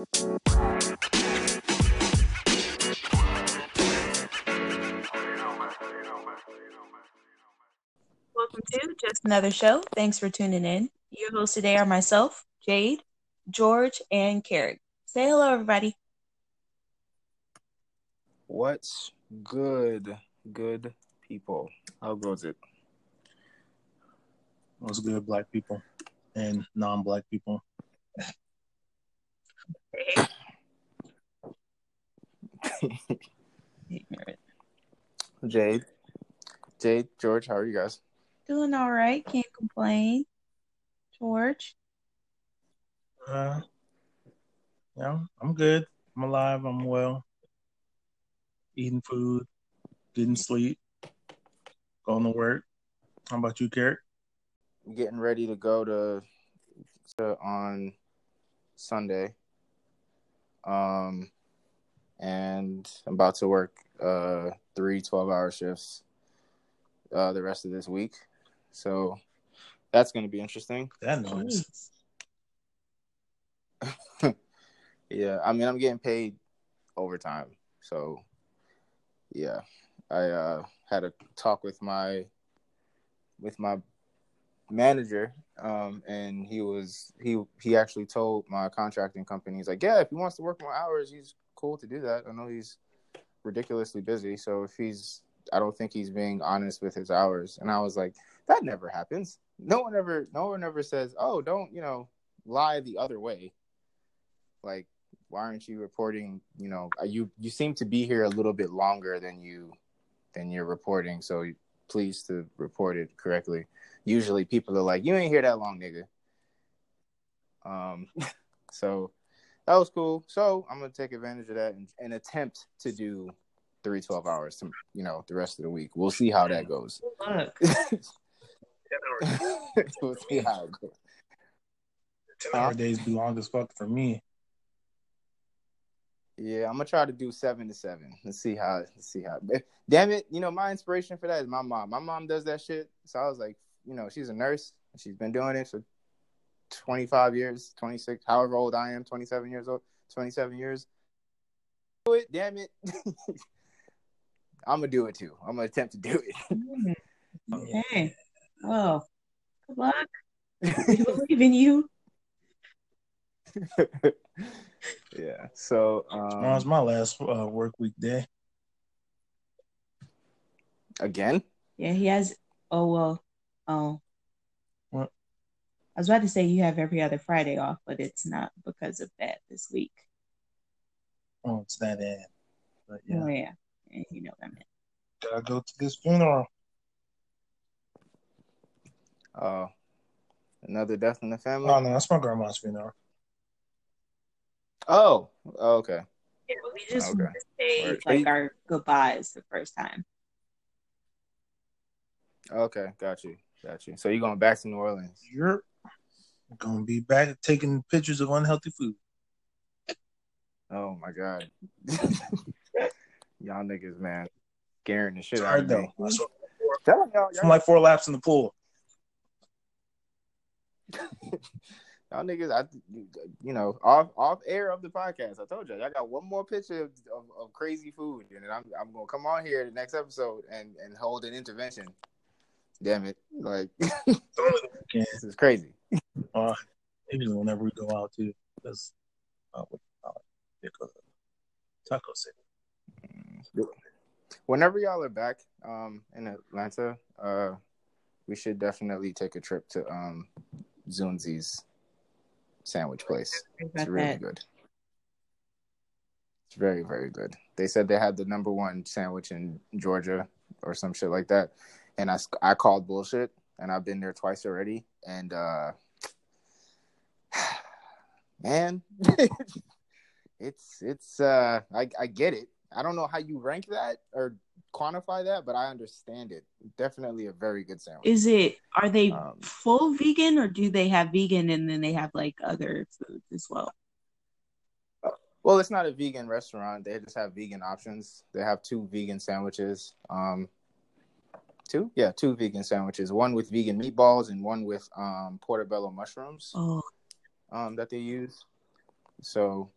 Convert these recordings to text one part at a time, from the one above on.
Welcome to Just Another Show. Thanks for tuning in. Your hosts today are myself, Jade, George, and Carrick. Say hello, everybody. What's good, good people? How goes it? What's good, black people and non-black people? Jade, Jade, George, how are you guys? Doing all right. Can't complain. George. Uh, yeah, I'm good. I'm alive. I'm well. Eating food, getting sleep, going to work. How about you, Carrot? Getting ready to go to, to on Sunday. Um, and I'm about to work uh three 12 hour shifts uh the rest of this week. So that's going to be interesting. That noise. Yeah, I mean, I'm getting paid overtime. So, yeah, I uh, had a talk with my with my manager, um, and he was he he actually told my contracting company, he's like, yeah, if he wants to work more hours, he's cool to do that. I know he's ridiculously busy, so if he's I don't think he's being honest with his hours. And I was like, that never happens. No one ever no one ever says, oh, don't you know lie the other way. Like why aren't you reporting you know you you seem to be here a little bit longer than you than you're reporting so please to report it correctly. Usually people are like you ain't here that long nigga. Um so that was cool. So i'm gonna take advantage of that and, and attempt to do three 12 hours to you know the rest of the week. We'll see how that goes. We'll see how it goes. Ten hour days be long as fuck for me. Yeah, I'm gonna try to do seven to seven. Let's see how. Let's see how. Damn it, you know my inspiration for that is my mom. My mom does that shit, so I was like, you know, she's a nurse. She's been doing it for 25 years, 26, however old I am, 27 years old, 27 years. Do it, damn it. I'm gonna do it too. I'm gonna attempt to do it. Okay. Oh, good luck. We believe in you. Yeah. So Tomorrow's um, my last uh, work week day. again, Yeah, he has. Oh well. Oh. What? I was about to say you have every other Friday off, but it's not because of that this week. Oh, it's that end. But yeah, Oh yeah, and you know what I meant. gotta go to this funeral. uh, another death in the family. Oh no, that's my grandma's funeral. Oh, oh, okay. Yeah, we just Okay. say Word. like our goodbyes the first time. Okay, got you, got you. So you're going back to New Orleans? You're gonna be back taking pictures of unhealthy food. Oh my god, y'all niggas, man, scaring the shit It's out hard of though. me. That's what- Telling y'all, I'm like four laps in the pool. y'all niggas, I, you know, off off air of the podcast, I told y'all I got one more picture of, of, of crazy food, and then I'm I'm gonna come on here the next episode and and hold an intervention. Damn it, like this is crazy. Uh, maybe whenever we go out too. That's uh, what you call it. They go to Taco City. Whenever y'all are back um in Atlanta, uh we should definitely take a trip to um Zunzi's sandwich place. It's really that. good. It's very, very good. They said they had the number one sandwich in Georgia or some shit like that. And I, I called bullshit and I've been there twice already. And, uh, man, it's, it's, uh, I, I get it. I don't know how you rank that or quantify that, but I understand it. Definitely a very good sandwich. Is it? Are they Um, full vegan, or do they have vegan and then they have like other foods as well? Well, it's not a vegan restaurant. They just have vegan options. They have two vegan sandwiches. Um, two, yeah, two vegan sandwiches. One with vegan meatballs and one with um portobello mushrooms Oh, um that they use. So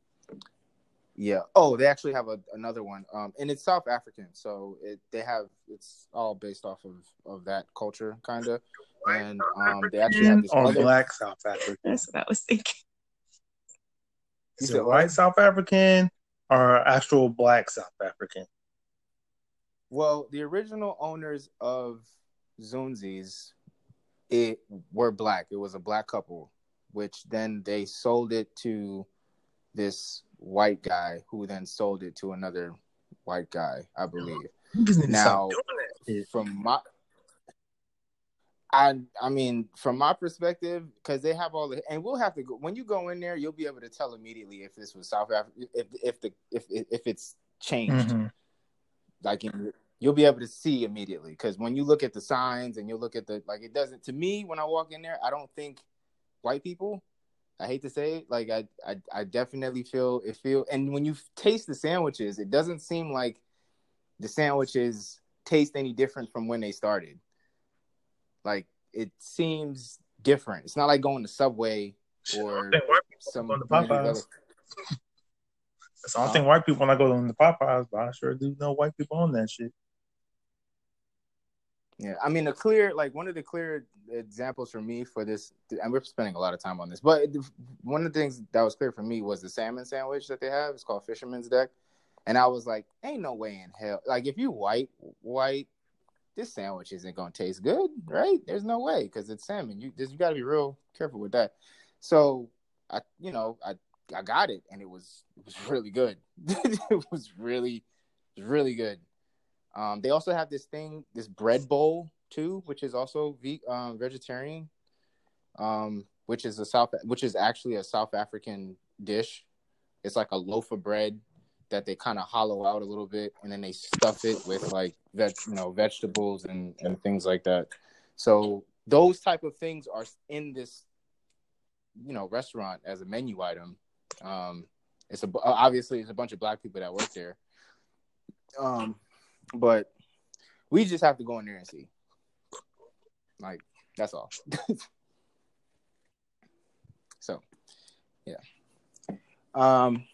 Yeah. Oh, they actually have a, another one. Um, and it's South African, so it they have it's all based off of of that culture, kind of. And um, they actually have this or other. black South African. That's what I was thinking. You Is it white South African or actual black South African? Well, the original owners of Zunzi's, it were black. It was a black couple, which then they sold it to this white guy, who then sold it to another white guy, I believe. Niggas need to Now, stop doing that shit. from my I I mean from my perspective because they have all the and we'll have to go when you go in there you'll be able to tell immediately if this was South Africa if if the if if it's changed Mhm. like in, you'll be able to see immediately because when you look at the signs and you look at the like it doesn't to me when I walk in there I don't think white people I hate to say it like I I, I definitely feel it feel and when you taste the sandwiches it doesn't seem like the sandwiches taste any different from when they started like it seems different it's not like going to Subway or some of these Popeyes. That's the only thing white people when I go to the Popeyes, but I sure do know white people on that shit. Yeah, I mean, a clear like one of the clear examples for me for this, and we're spending a lot of time on this, but one of the things that was clear for me was the salmon sandwich that they have. It's called Fisherman's Deck, and I was like, "Ain't no way in hell! Like, if you white, white, this sandwich isn't gonna taste good, right? There's no way because it's salmon. You you got to be real careful with that." So I, you know, I I got it, and it was it was really good. it was really really good. Um, they also have this thing, this bread bowl too, which is also ve- um, vegetarian, um, which is a South, which is actually a South African dish. It's like a loaf of bread that they kind of hollow out a little bit, and then they stuff it with like veg, you know, vegetables and and things like that. So those type of things are in this, you know, restaurant as a menu item. Um, it's a obviously it's a bunch of black people that work there. Um, but we just have to go in there and see. Like that's all. so, yeah. Um,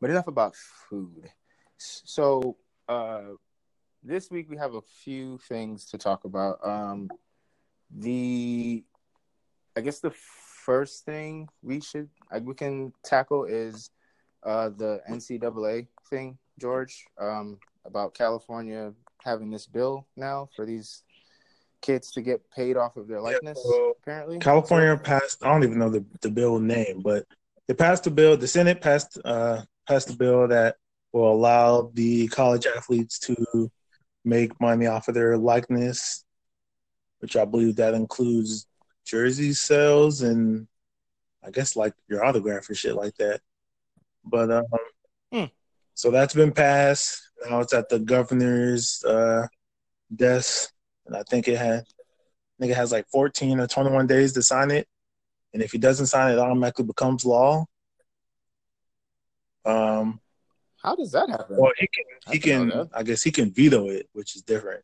but enough about food. So, uh, this week we have a few things to talk about. Um, the, I guess the first thing we should uh, we can tackle is uh the NCAA thing, George. Um, about California having this bill now for these kids to get paid off of their likeness. so apparently, California passed. I don't even know the, the bill name, but they passed a bill. The Senate passed uh, passed a bill that will allow the college athletes to make money off of their likeness, which I believe that includes jersey sales and I guess like your autograph or shit like that. But um, Hmm. so that's been passed. Now it's at the governor's uh, desk, and I think it had, I think it has like 14 or 21 days to sign it. And if he doesn't sign it, it automatically becomes law. Um, How does that happen? well, he can, I he didn't can, I guess he can veto it, which is different.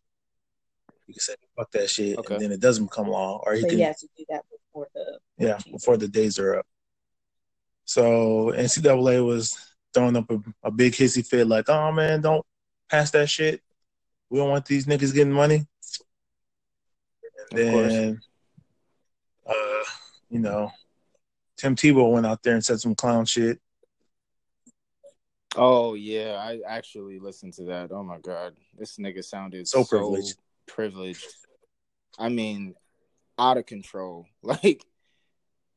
He can say fuck that shit, Okay. and then it doesn't become law, or he But can he has to do that before the yeah, before the days are up. So NCAA was throwing up a, a big hissy fit, like, "Oh man, don't pass that shit. We don't want these niggas getting money." And then, uh, you know, Tim Tebow went out there and said some clown shit. Oh yeah, I actually listened to that. Oh my god, this nigga sounded So so, privileged. privileged. I mean, out of control. Like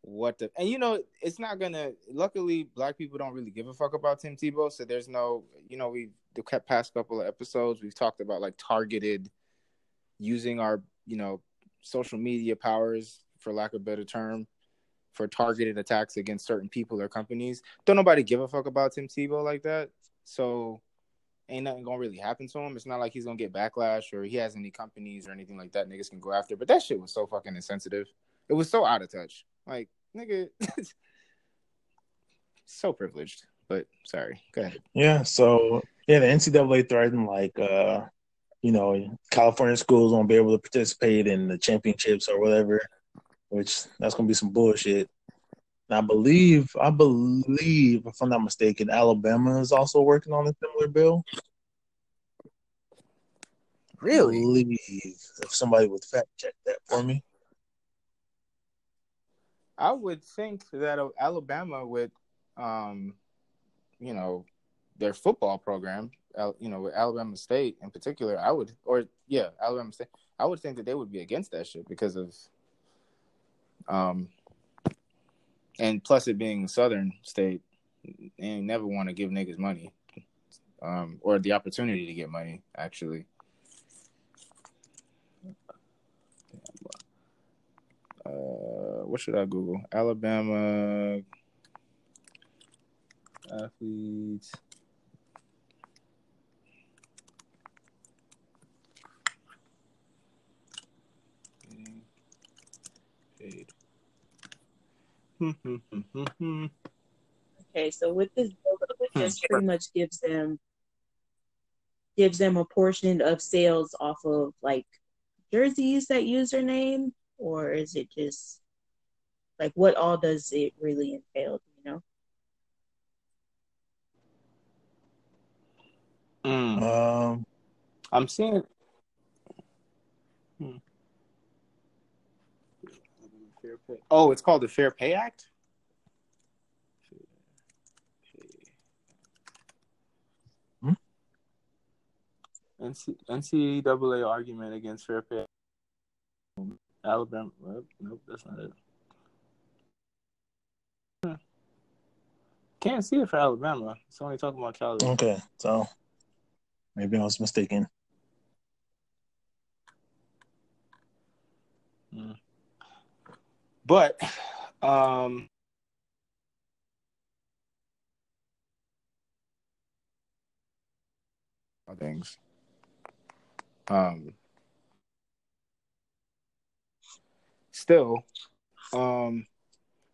what the and you know it's not gonna. Luckily, black people don't really give a fuck about Tim Tebow, so there's no. You know, we've the past couple of episodes we've talked about like targeted using our you know social media powers, for lack of better term, for targeted attacks against certain people or companies. Don't nobody give a fuck about Tim Tebow like that. So ain't nothing gonna really happen to him. It's not like he's gonna get backlash or he has any companies or anything like that niggas can go after. But that shit was so fucking insensitive. It was so out of touch. Like, nigga so privileged. But sorry. Go ahead. Yeah, so yeah, the NCAA threatened like, uh, you know, California schools won't be able to participate in the championships or whatever, which that's gonna be some bullshit. I believe, I believe, if I'm not mistaken, Alabama is also working on a similar bill. Really? I believe if somebody would fact check that for me. I would think that Alabama would, um, you know, their football program, you know, with Alabama State in particular, I would, or yeah, Alabama State, I would think that they would be against that shit because of, um, and plus it being a Southern State, they never want to give niggas money, um, or the opportunity to get money actually. Uh, what should I Google? Alabama athletes. Paid. okay, so with this it just pretty much gives them gives them a portion of sales off of like jerseys that use their name or is it just like what all does it really entail? You know. Mm. Um, I'm seeing. Hmm. Oh, it's called the Fair Pay Act. Hmm? NCAA argument against fair pay. Alabama. Nope, that's not it. Hmm. Can't see it for Alabama. It's only talking about California. Okay, so maybe I was mistaken. Hmm. But, um, things. Um, still, um,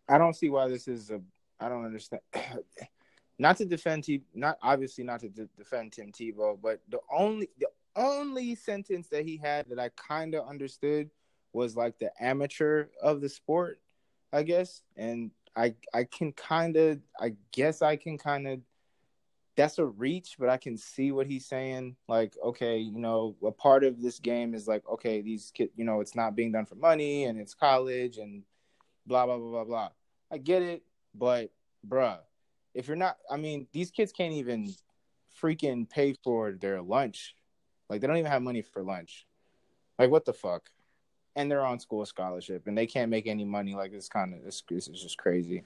I don't see why this is a. I don't understand. not to defend T, not obviously not to de- defend Tim Tebow, but the only the only sentence that he had that I kind of understood was like the amateur of the sport, I guess, and I I can kind of I guess I can kind of that's a reach, but I can see what he's saying. Like, okay, you know, a part of this game is like, okay, these kids, you know, it's not being done for money and it's college and blah blah blah blah blah. I get it, but bruh, if you're not, I mean, these kids can't even freaking pay for their lunch. Like, they don't even have money for lunch. Like, what the fuck? And they're on school scholarship and they can't make any money. Like, it's kind of this, this is just crazy.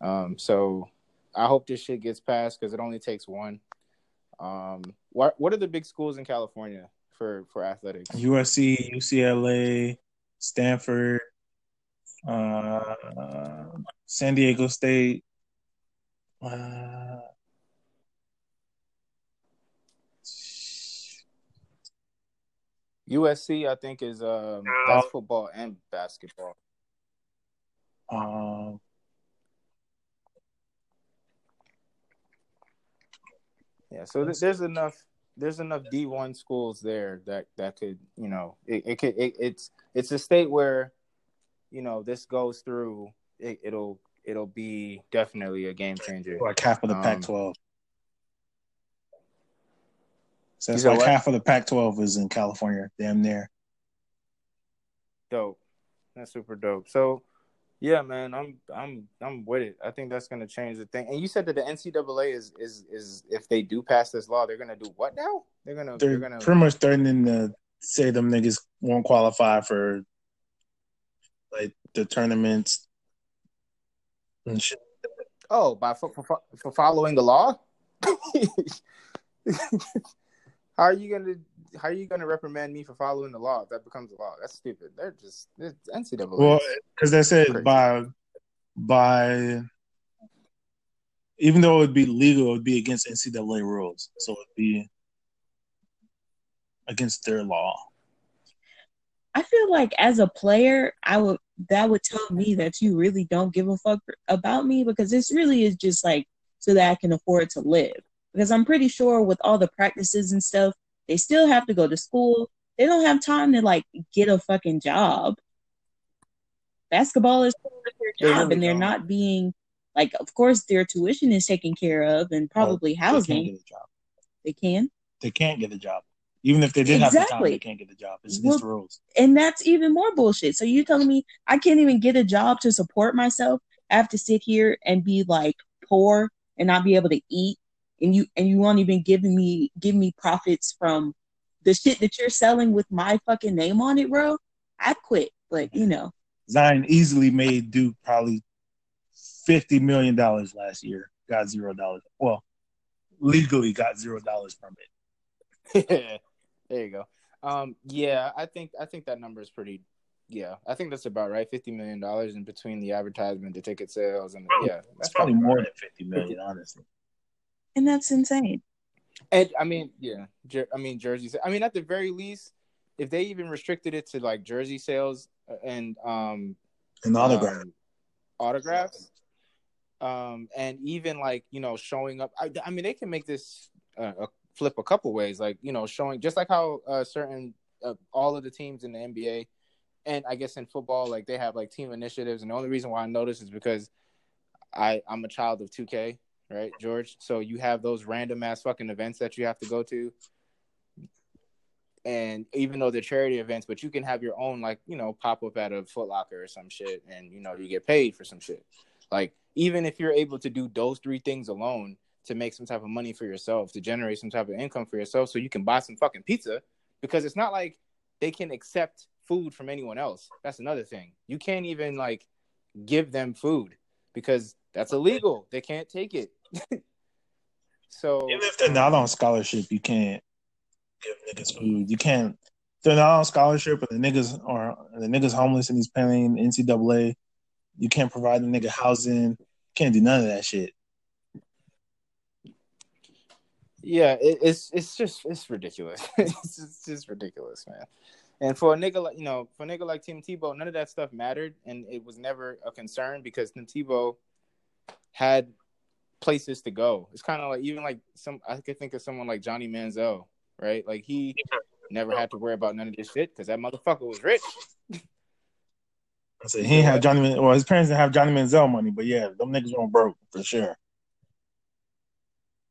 Um, so I hope this shit gets passed because it only takes one. Um, what what are the big schools in California for for athletics? USC, UCLA, Stanford, uh, San Diego State. Uh, USC, I think, is um, that's football and basketball. Um, Yeah, so th- there's enough there's enough D one schools there that that could you know it, it could it, it's it's a state where you know this goes through it, will it'll be definitely a game changer. Like half of the um, Pac-12. So it's like what? half of the Pac-12 is in California. Damn near. Dope. That's super dope. So yeah, man, I'm I'm I'm with it. I think that's gonna change the thing. And you said that the NCAA is is is if they do pass this law, they're gonna do what now? They're gonna they're, they're gonna pretty much threatening to say them niggas won't qualify for like the tournaments and shit. Oh, by for, for, for following the law. How are you gonna how are you gonna reprimand me for following the law if that becomes a law? That's stupid. They're just they're NCAA. Well, because they said by by even though it would be legal, it would be against NCAA rules, so it'd be against their law. I feel like as a player, I would that would tell me that you really don't give a fuck about me because this really is just like so that I can afford to live because I'm pretty sure with all the practices and stuff, they still have to go to school. They don't have time to like get a fucking job. basketball is their They job, really and they're don't. not being like. Of course, their tuition is taken care of, and oh, probably They can't housing. get a job. They can, They can't get a job. Even if they did have the time, Exactly. they can't get a job. It's Well, against the rules. and that's even more bullshit. So you telling me I can't even get a job to support myself? I have to sit here and be like poor and not be able to eat, and you and you won't even give me give me profits from the shit that you're selling with my fucking name on it, bro. I quit, but you know, Zion easily made Duke probably fifty million dollars last year. Got zero dollars. Well, legally got zero dollars from it. there you go. Um, yeah, I think I think that number is pretty. Yeah, I think that's about right. Fifty million dollars in between the advertisement, the ticket sales, and Probably- yeah, It's that's probably about more right. than fifty million, honestly. And that's insane. And I mean, yeah, jer- I mean jerseys. I mean, at the very least, if they even restricted it to like jersey sales and um and autograph. um, autographs, um, and even like you know showing up. I, I mean, they can make this uh, a flip a couple ways, like you know showing just like how uh, certain uh, all of the teams in the NBA and I guess in football, like they have like team initiatives, and the only reason why I know this is because I I'm a child of 2K, right, George? So you have those random ass fucking events that you have to go to. And even though they're charity events, but you can have your own, like, you know, pop up at a Foot Locker or some shit, and you know, you get paid for some shit. Like, even if you're able to do those three things alone to make some type of money for yourself, to generate some type of income for yourself, so you can buy some fucking pizza, because it's not like they can accept food from anyone else. That's another thing. You can't even like give them food because that's illegal. They can't take it. so Even if they're not on scholarship, you can't give niggas food. You can't. They're not on scholarship, and the niggas are the niggas homeless and he's paying NCAA. You can't provide the nigga housing. Can't do none of that shit. yeah, it, it's it's just it's ridiculous. it's just, just ridiculous, man. And for a nigga like you know, for a nigga like Tim Tebow, none of that stuff mattered, and it was never a concern because Tim Tebow had places to go. It's kind of like even like some I could think of someone like Johnny Manziel, right? Like he never had to worry about none of this shit because that motherfucker was rich. I said he had Johnny. Man- Well, his parents didn't have Johnny Manziel money, but yeah, them niggas weren't broke for sure.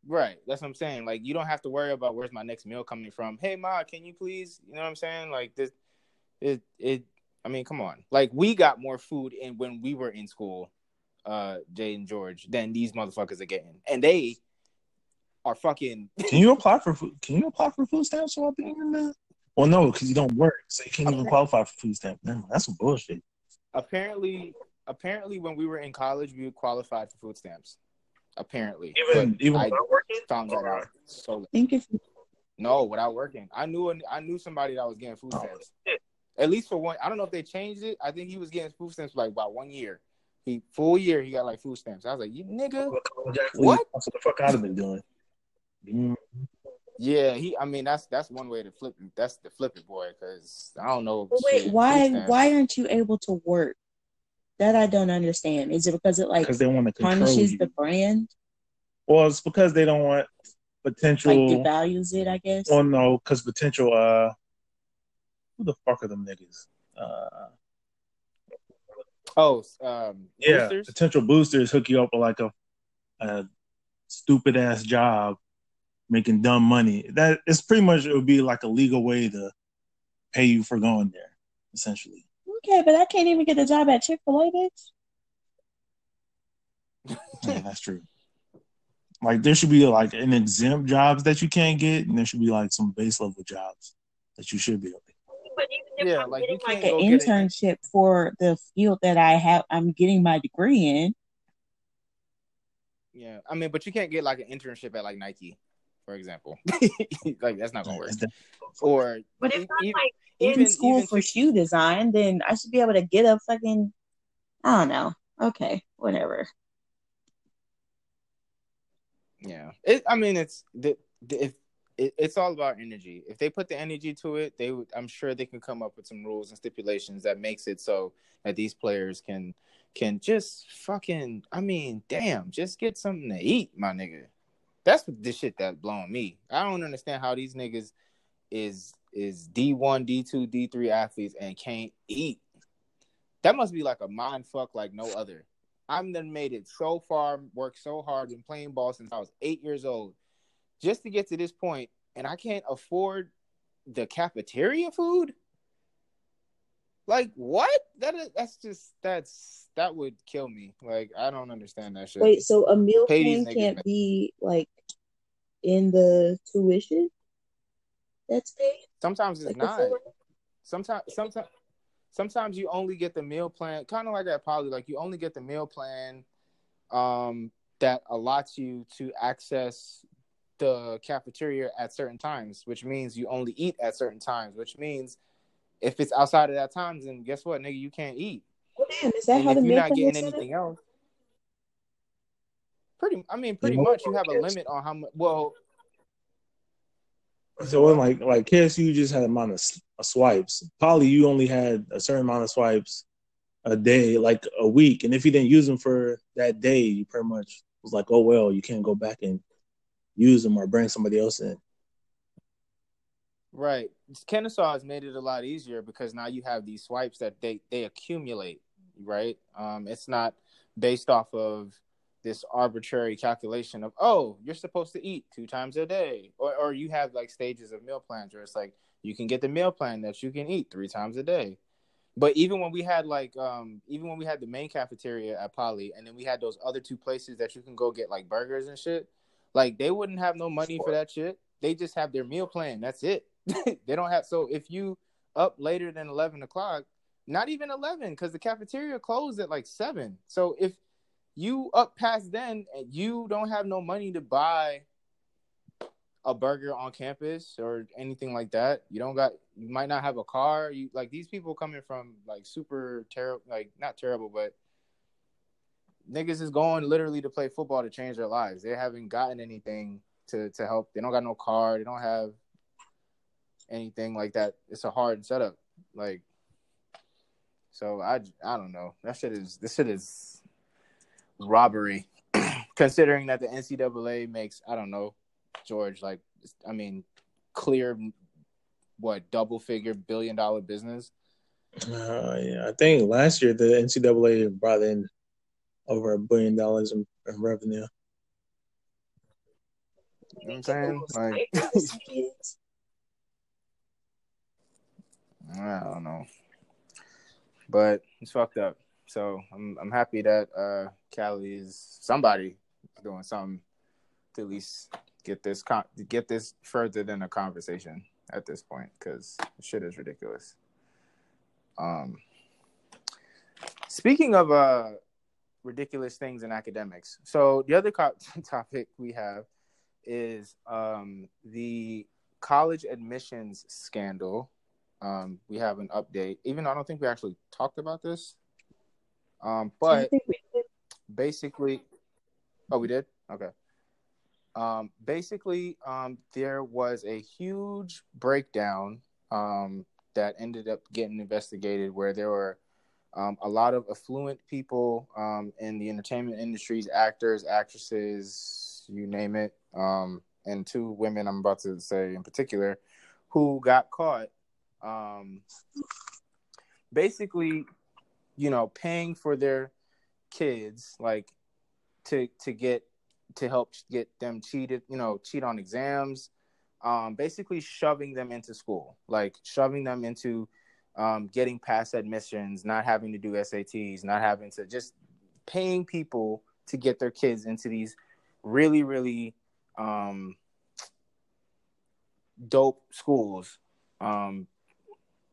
Right. That's what I'm saying. Like you don't have to worry about where's my next meal coming from. Hey ma, can you please? You know what I'm saying? Like this it it I mean, come on. Like we got more food in when we were in school, uh, Jay and George, than these motherfuckers are getting. And they are fucking Can you apply for food? Can you apply for food stamps while being in the? Well, no, because you don't work, so you can't even qualify for food stamps. Damn, that's some bullshit. apparently apparently when we were in college we qualified for food stamps. Apparently. Even But even I without working. found that out so late. I think if No, without working. I knew I knew somebody that was getting food Oh, stamps. At least for one. I don't know if they changed it. I think he was getting food stamps for like about one year. He full year he got like food stamps. I was like, you nigga. What? That's what the fuck I'd have been doing. Mm, Yeah, he. I mean, that's that's one way to flip. it. That's the flip it boy. Because I don't know. Well, shit, wait, why why aren't you able to work? That I don't understand. Is it because it like Because they want to control tarnishes you. the brand, Well, it's because they don't want like potential. devalues it? I guess. well, no, because potential. Uh, who the fuck are them niggas? Uh, Oh, um, yeah, boosters? potential boosters hook you up with like a, a stupid ass job, making dumb money. That it's pretty much it would be like a legal way to pay you for going there, essentially. Okay, but I can't even get a job at Chick Fil A, bitch. Yeah, that's true. Like there should be like an exempt jobs that you can't get, and there should be like some base level jobs that you should be able to. But even Yeah, like you like can't an go get it. internship for the field that I have, I'm getting my degree in. Yeah, I mean, but you can't get like an internship at like Nike, for example. like that's not gonna work. It's Or But if I'm like even in school even for Chick- shoe design, then I should be able to get a fucking. I don't know. Okay, whatever. Yeah, it. I mean, it's the, the if it, it's all about energy. If they put the energy to it, they. I'm sure they can come up with some rules and stipulations that makes it so that these players can can just fucking. I mean, damn, just get something to eat, my nigga. That's the shit that blowing me. I don't understand how these niggas is is D one, D two, D three athletes and can't eat. that must be like a mind fuck like no other. I've then made it so far, worked so hard, been playing ball since I was eight years old, just to get to this point, and I can't afford the cafeteria food. Like what? That is, that's just that's that would kill me. Like I don't understand that shit. Wait, so a meal plan can't be like in the tuition that's paid? Sometimes it's Like not. Sometimes sometimes sometimes you only get the meal plan, kind of like at Poly. Like you only get the meal plan um, that allots you to access the cafeteria at certain times, which means you only eat at certain times. Which means if it's outside of that time, then guess what, nigga, you can't eat. Oh, damn, is that And how if the you're meal not getting is set anything else, pretty, I mean, pretty Yeah. much you have a limit on how much. Well, So it wasn't like like KSU you just had a amount of of swipes. Poly you only had a certain amount of swipes a day, like a week, and if you didn't use them for that day, you pretty much was like, oh well, you can't go back and use them or bring somebody else in. Right. Kennesaw has made it a lot easier because now you have these swipes that they they accumulate, right? Um, it's not based off of this arbitrary calculation of oh you're supposed to eat two times a day, or or you have like stages of meal plans where it's like you can get the meal plan that you can eat three times a day. But even when we had like um even when we had the main cafeteria at Poly and then we had those other two places that you can go get like burgers and shit, like they wouldn't have no money for that shit. They just have their meal plan. That's it. they don't have so if you up later than 11 o'clock not even 11 because the cafeteria closed at like 7 so if you up past then and you don't have no money to buy a burger on campus or anything like that you don't got you might not have a car you like these people coming from like super terrible like not terrible but niggas is going literally to play football to change their lives they haven't gotten anything to to help they don't got no car they don't have anything like that. It's a hard setup. Like, so I I don't know. That shit is this shit is robbery. Considering that the NCAA makes I don't know George like I mean clear what double figure billion dollar business. Uh, yeah, I think last year the NCAA brought in over a billion dollars in, in revenue. You know what I'm saying? Like I don't know, but it's fucked up. So I'm I'm happy that uh Cali is somebody doing something to at least get this con- get this further than a conversation at this point because shit is ridiculous. Um, speaking of uh ridiculous things in academics, so the other co- topic we have is um the college admissions scandal um, we have an update. Even though I don't think we actually talked about this, um, but think we did. basically, oh, we did. Okay. Um, basically, um, there was a huge breakdown um, that ended up getting investigated, where there were um, a lot of affluent people um, in the entertainment industries, actors, actresses, you name it, um, and two women I'm about to say in particular, who got caught um, basically, you know, paying for their kids, like to to get to help get them cheated, you know, cheat on exams, um, basically shoving them into school, like shoving them into um, getting past admissions, not having to do SATs, not having to just paying people to get their kids into these really, really um, dope schools, um,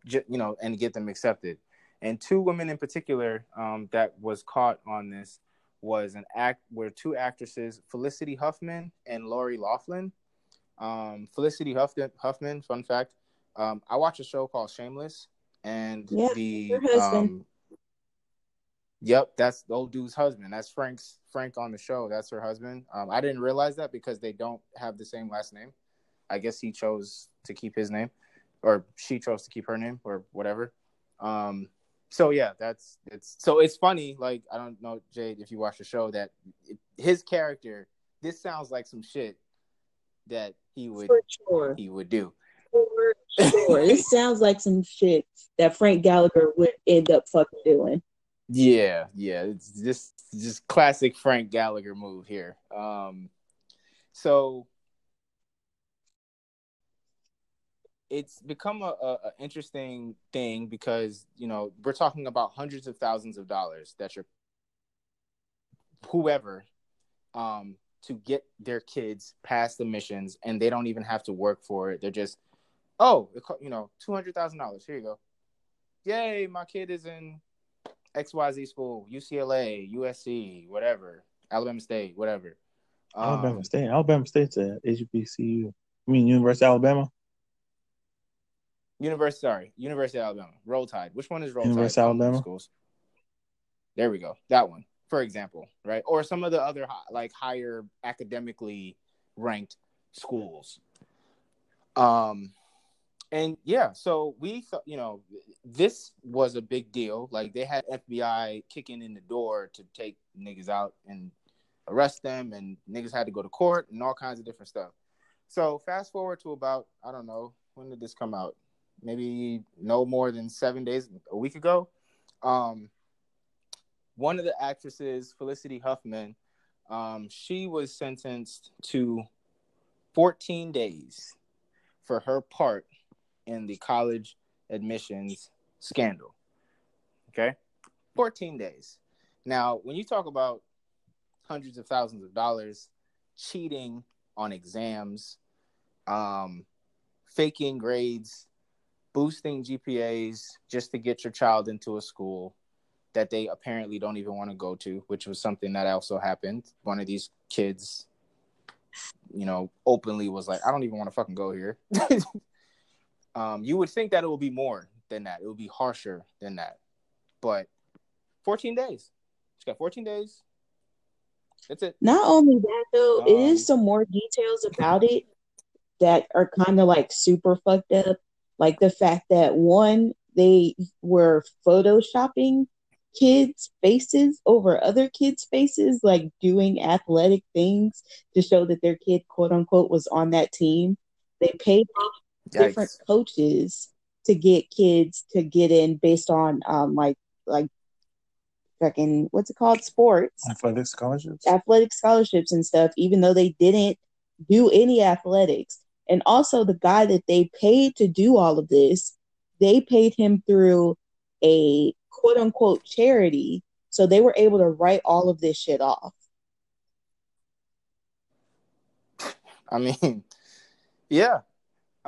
you know, and get them accepted. And two women in particular um, that was caught on this was an act were two actresses, Felicity Huffman and Lori Loughlin. Um, Felicity Huffman, Huffman, fun fact, um, I watch a show called Shameless, and Yeah, the um, yep, that's the old dude's husband. That's Frank's Frank on the show. That's her husband. Um, I didn't realize that because they don't have the same last name. I guess he chose to keep his name, or she chose to keep her name, or whatever. Um, so yeah, that's it's so it's funny. Like I don't know, Jade, if you watch the show, that it, his character. This sounds like some shit that he would sure. he would do. For sure. this sounds like some shit that Frank Gallagher would end up fucking doing. Yeah, yeah. It's just just classic Frank Gallagher move here. Um so it's become a, a, a, interesting thing because you know we're talking about hundreds of thousands of dollars that you're whoever um to get their kids past the missions and they don't even have to work for it they're just oh it, you know $200000 here you go yay my kid is in xyz school ucla usc whatever alabama state whatever alabama um, state alabama state's a hbcu i mean university of alabama University, sorry, University of Alabama. Roll Tide. Which one is Roll University Tide? University of Alabama schools. There we go. That one, for example, right? Or some of the other like higher academically ranked schools. Um, and yeah, so we thought, you know, this was a big deal. Like they had FBI kicking in the door to take niggas out and arrest them, and niggas had to go to court and all kinds of different stuff. So fast forward to about I don't know when did this come out? maybe no more than seven days, a week ago. Um, one of the actresses, Felicity Huffman, um, she was sentenced to 14 days for her part in the college admissions scandal. Okay, 14 days. Now, when you talk about hundreds of thousands of dollars, cheating on exams, um, faking grades, boosting GPAs just to get your child into a school that they apparently don't even want to go to, which was something that also happened. One of these kids, you know, openly was like, I don't even want to fucking go here. um, you would think that it would be more than that. It would be harsher than that. But 14 days. She's got 14 days. That's it. Not only that though, um, it is some more details about it that are kind of like super fucked up like the fact that one, they were photoshopping kids' faces over other kids' faces, like doing athletic things to show that their kid, quote unquote, was on that team. They paid off different coaches to get kids to get in based on um like like fucking what's it called sports athletic scholarships athletic scholarships and stuff even though they didn't do any athletics and also, the guy that they paid to do all of this, they paid him through a quote unquote charity. So they were able to write all of this shit off. I mean, yeah.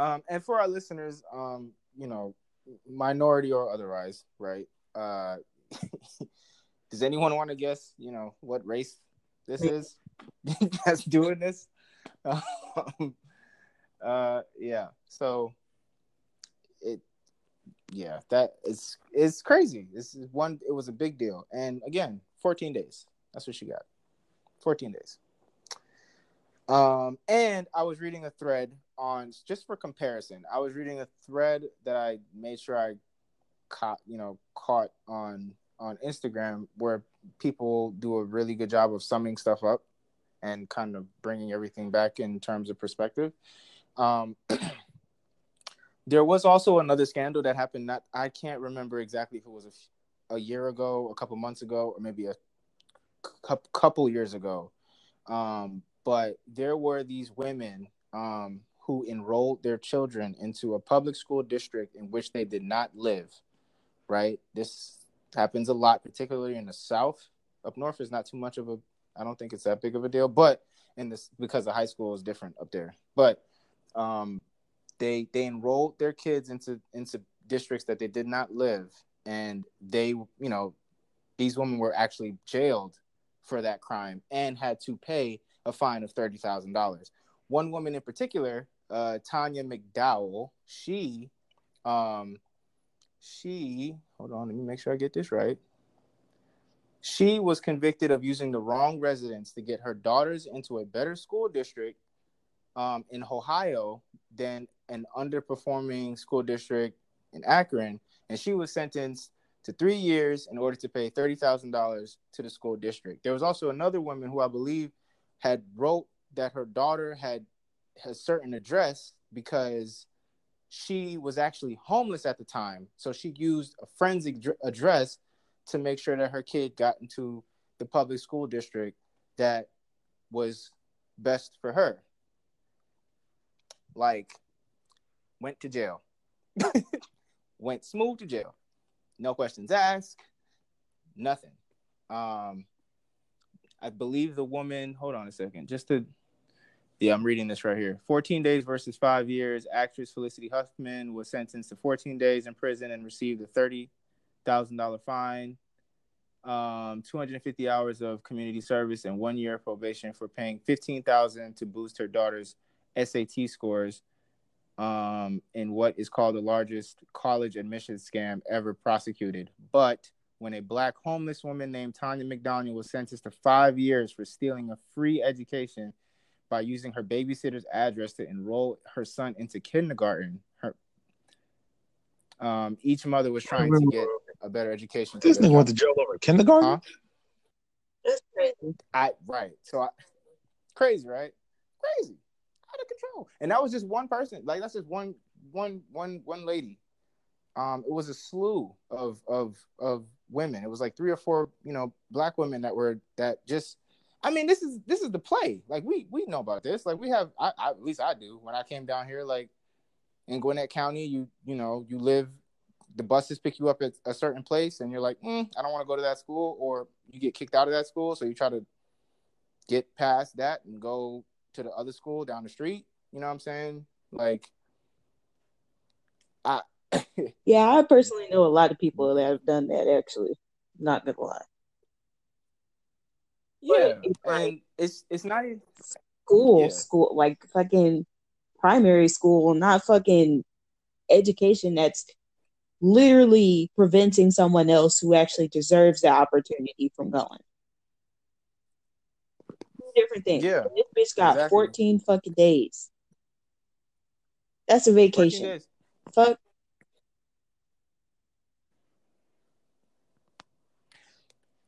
Um, and for our listeners, um, you know, minority or otherwise, right? Uh, does anyone want to guess, you know, what race this is that's doing this? Um, uh, yeah. So it, yeah, that is is crazy. This is one. It was a big deal, and again, 14 days. That's what she got. 14 days. Um, and I was reading a thread on just for comparison. I was reading a thread that I made sure I caught, you know, caught on on Instagram where people do a really good job of summing stuff up and kind of bringing everything back in terms of perspective. Um, there was also another scandal that happened. Not I can't remember exactly if it was a, a year ago, a couple months ago, or maybe a cu- couple years ago. Um, but there were these women um, who enrolled their children into a public school district in which they did not live. Right. This happens a lot, particularly in the South. Up north is not too much of a. I don't think it's that big of a deal, but in this because the high school is different up there. But um, they they enrolled their kids into into districts that they did not live, and they you know these women were actually jailed for that crime and had to pay a fine of thirty thousand dollars. One woman in particular, uh, Tanya McDowell, she um, she hold on, let me make sure I get this right. She was convicted of using the wrong residence to get her daughters into a better school district um, in Ohio than an underperforming school district in Akron, and she was sentenced to three years in order to pay thirty thousand dollars to the school district. There was also another woman who I believe had wrote that her daughter had a certain address because she was actually homeless at the time. So she used a friend's ad- address to make sure that her kid got into the public school district that was best for her. Like, went to jail. went smooth to jail. No questions asked. Nothing. Um, I believe the woman. Hold on a second, just to. Yeah, I'm reading this right here. 14 days versus five years. Actress Felicity Huffman was sentenced to 14 days in prison and received a $30,000 fine, um, 250 hours of community service, and one year of probation for paying 15000 to boost her daughter's SAT scores um, in what is called the largest college admissions scam ever prosecuted. But when a black homeless woman named Tanya McDowell was sentenced to five years for stealing a free education by using her babysitter's address to enroll her son into kindergarten. Her um, each mother was trying to get a better education. This nigga went to jail over kindergarten. Huh? That's crazy. I right. So I, crazy, right? Crazy, out of control. And that was just one person. Like that's just one, one, one, one lady. Um, it was a slew of of of women. It was like three or four, you know, black women that were that just. I mean, this is this is the play. Like we we know about this. Like we have, I, I at least I do. When I came down here, like in Gwinnett County, you you know you live. The buses pick you up at a certain place, and you're like, mm, I don't want to go to that school, or you get kicked out of that school, so you try to get past that and go to the other school down the street. You know what I'm saying? Like, I Yeah, I personally know a lot of people that have done that. Actually, not gonna lie. yeah, it's like- and it's it's not even School, Yeah. school, like fucking primary school, not fucking education. That's literally preventing someone else who actually deserves the opportunity from going. Two different things. Yeah, this bitch got exactly. 14 fucking days. That's a vacation. Fuck.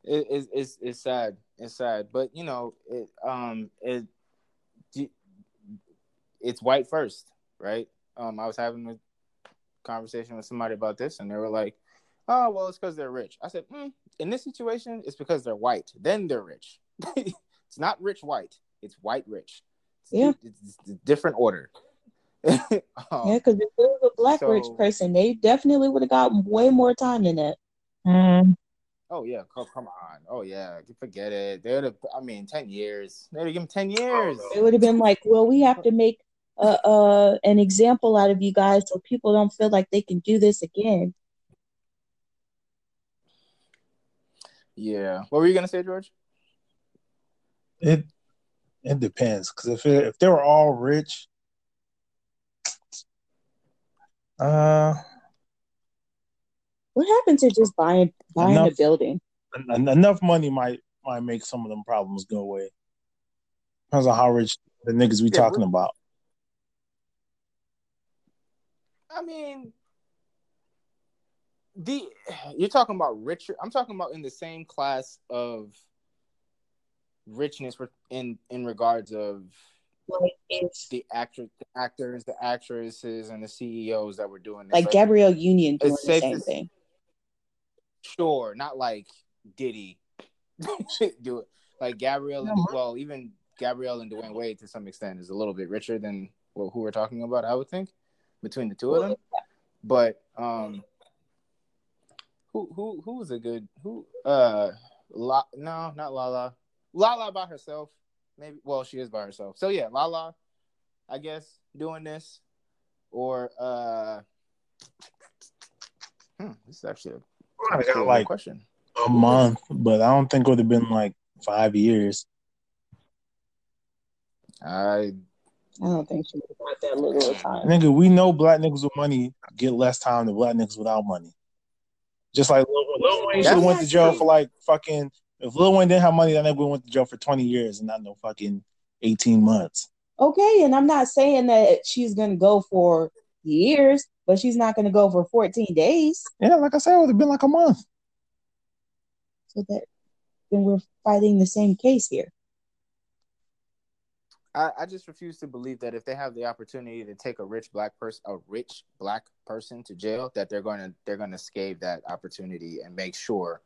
It, it's, it's it's sad. It's sad, but you know, it um it it's white first, right? Um, I was having a conversation with somebody about this, and they were like, "Oh, well, it's because they're rich." I said, mm, "In this situation, it's because they're white. Then they're rich. it's not rich white. It's white rich. It's, Yeah. it's, it's a different order." Um, Yeah, because if it was a black rich person, they definitely would have got way more time than that. Oh yeah, come, come on. Oh yeah, forget it. They would have. I mean, ten years. They would have given ten years. It would have been like, well, we have to make uh, uh, an example out of you guys so people don't feel like they can do this again. Yeah. What were you gonna say, George? It it depends because if it, if they were all rich, uh, What happened to just buying buying a Enough. building? en- enough money might might make some of them problems go away. Depends on how rich the niggas we Yeah, talking we- about. I mean, the you're talking about richer. I'm talking about in the same class of richness with- in in regards of Like it's the actor, the actors, the actresses, and the CEOs that were doing this. like Gabrielle Union doing It's the same to- thing. Sure, not like Diddy do it. Like Gabrielle, and, well, even Gabrielle and Dwyane Wade to some extent is a little bit richer than well, who we're talking about. I would think between the two of them. But um, who who who was a good who uh La, no not Lala Lala by herself maybe well she is by herself so yeah Lala I guess doing this or uh hmm, this is actually a I a got like question. a month, but I don't think it would have been like five years. I I don't think she got that little time. Nigga, we know black niggas with money get less time than black niggas without money. Just like Lil, Lil Wayne should have went to jail for like fucking. If Lil Wayne didn't have money, that nigga went to jail for twenty years and not no fucking eighteen months. Okay, and I'm not saying that she's gonna go for years, but she's not gonna go for 14 days. Yeah, like I said, it would have been like a month. So that then we're fighting the same case here. I, I just refuse to believe that if they have the opportunity to take a rich black person, a rich black person to jail, that they're going to they're going to scave that opportunity and make sure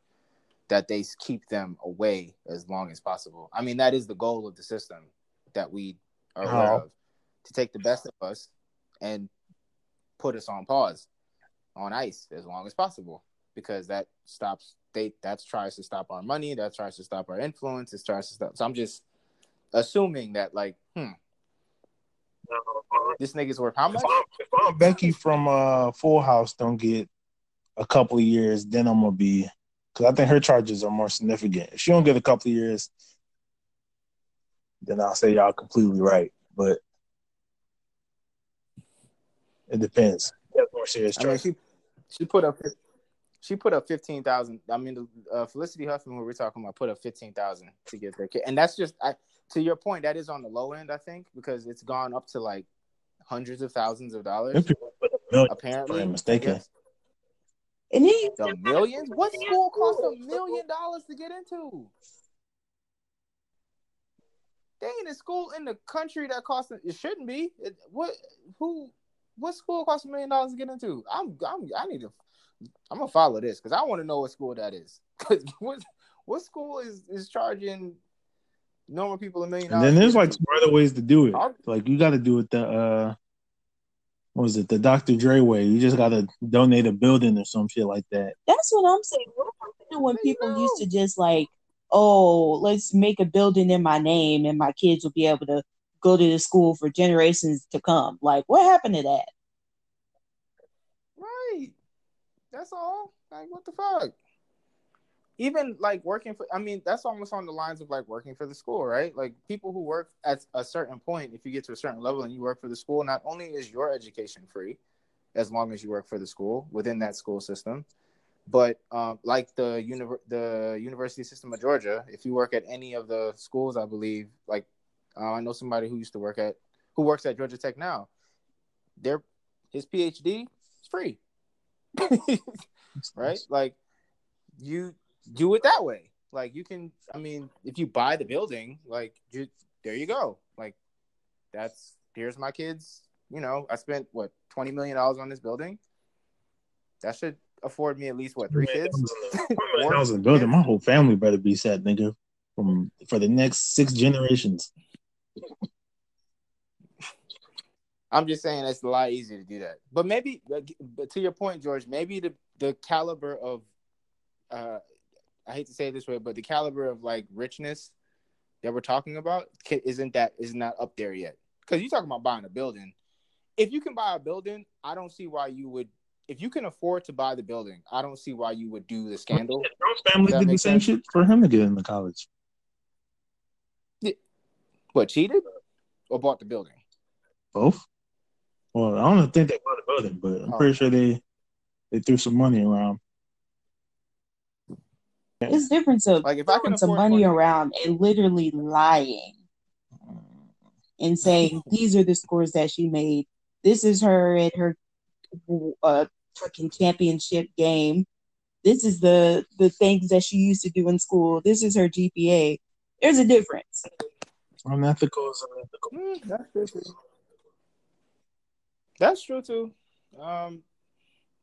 that they keep them away as long as possible. I mean, that is the goal of the system that we are aware of to take the best of us and put us on pause, on ice as long as possible, because that stops. They that tries to stop our money. That tries to stop our influence. It tries to stop. So I'm just assuming that like, hmm, this nigga's worth how much? If, I'm, if I'm Becky from uh, Full House, don't get a couple of years, then I'm gonna be because I think her charges are more significant. If she don't get a couple of years, then I'll say y'all completely right. But it depends. more serious I mean, she she put up she put up fifteen thousand. I mean, uh, Felicity Huffman, who we're talking about, put up fifteen thousand to get their kid, and that's just I, to your point. That is on the low end, I think, because it's gone up to like hundreds of thousands of dollars. Apparently, mistaken. And he the millions. What school costs a million dollars to get into? They ain't a school in the country that costs it shouldn't be. It, what who what school costs a million dollars to get into? I'm I'm I need to I'm gonna follow this because I want to know what school that is. Because what what school is is charging normal people a million dollars? And then there's like other ways to do it. Like you got to do it the uh what was it, the Dr. Dre way? You just gotta donate a building or some shit like that. That's what I'm saying. What when people used to just like, oh, let's make a building in my name and my kids will be able to go to the school for generations to come. Like, what happened to that? Right. That's all. Like, what the fuck? even like working for i mean that's almost on the lines of like working for the school right like people who work at a certain point if you get to a certain level and you work for the school not only is your education free as long as you work for the school within that school system but um, like the the university system of georgia if you work at any of the schools i believe like uh, i know somebody who used to work at who works at georgia tech now their his phd is free right like you do it that way. Like you can, I mean, if you buy the building, like you, there you go. Like that's here's my kids. You know, I spent what twenty million dollars on this building. That should afford me at least what three kids. Thousand building. My whole family better be set, nigga, from for the next six generations. I'm just saying it's a lot easier to do that. But maybe, but to your point, George, maybe the the caliber of uh, I hate to say it this way, but the caliber of like richness that we're talking about isn't that is not up there yet. Because you're talking about buying a building. If you can buy a building, I don't see why you would. If you can afford to buy the building, I don't see why you would do the scandal. Trump's family did the same sense? shit for him to get into college. Yeah. What cheated or bought the building? Both. Well, I don't think they bought the building, but I'm oh. pretty sure they they threw some money around. It's different of like if I can some money, money around and literally lying and saying these are the scores that she made. This is her at her uh freaking championship game. This is the the things that she used to do in school. This is her GPA. There's a difference. Unethical is unethical. Mm, that's true too. That's true too. Um,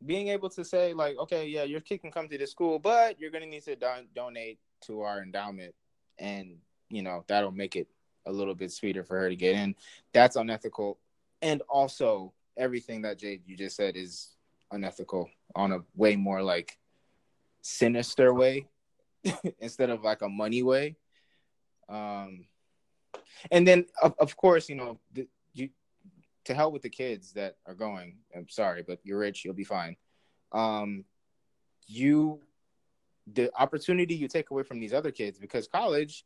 being able to say like, okay, yeah, your kid can come to the school, but you're gonna need to don- donate to our endowment, and you know that'll make it a little bit sweeter for her to get in. That's unethical, and also everything that Jade you just said is unethical on a way more like sinister way instead of like a money way. Um, and then of, of course, you know, the, to hell with the kids that are going. I'm sorry, but you're rich, you'll be fine. Um, you, the opportunity you take away from these other kids because college,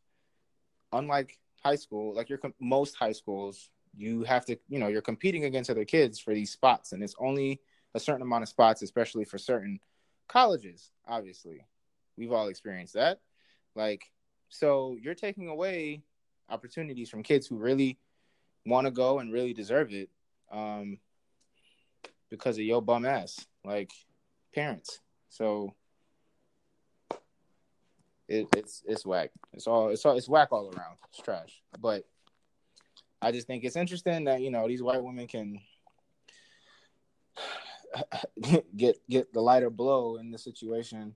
unlike high school, like your most high schools, you have to, you know, you're competing against other kids for these spots, and it's only a certain amount of spots, especially for certain colleges. Obviously, we've all experienced that. Like, so you're taking away opportunities from kids who really want to go and really deserve it um, because of your bum ass, like parents. So it, it's it's whack. It's all it's all it's whack all around. It's trash. But I just think it's interesting that you know these white women can get get the lighter blow in the situation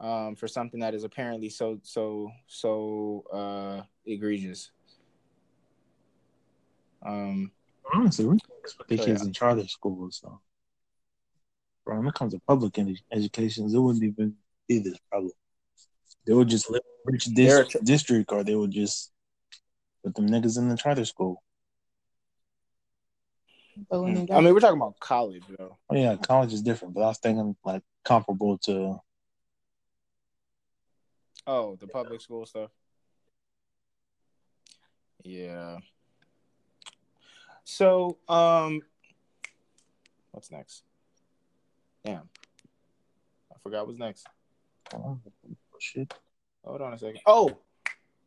um, for something that is apparently so so so uh, egregious. Um, Honestly, we put their So, kids yeah. in charter schools. So, bro, when it comes to public edu- educations, it wouldn't even be this problem. They would just live in rich dis- They're district, or they would just put them niggas in the charter school. But when they I mean, we're talking about college though. Oh yeah, college is different, but I was thinking like comparable to Oh, the public school stuff. Yeah. So, um, what's next? Damn, I forgot what's next. oh, shit. Hold on a second. Oh,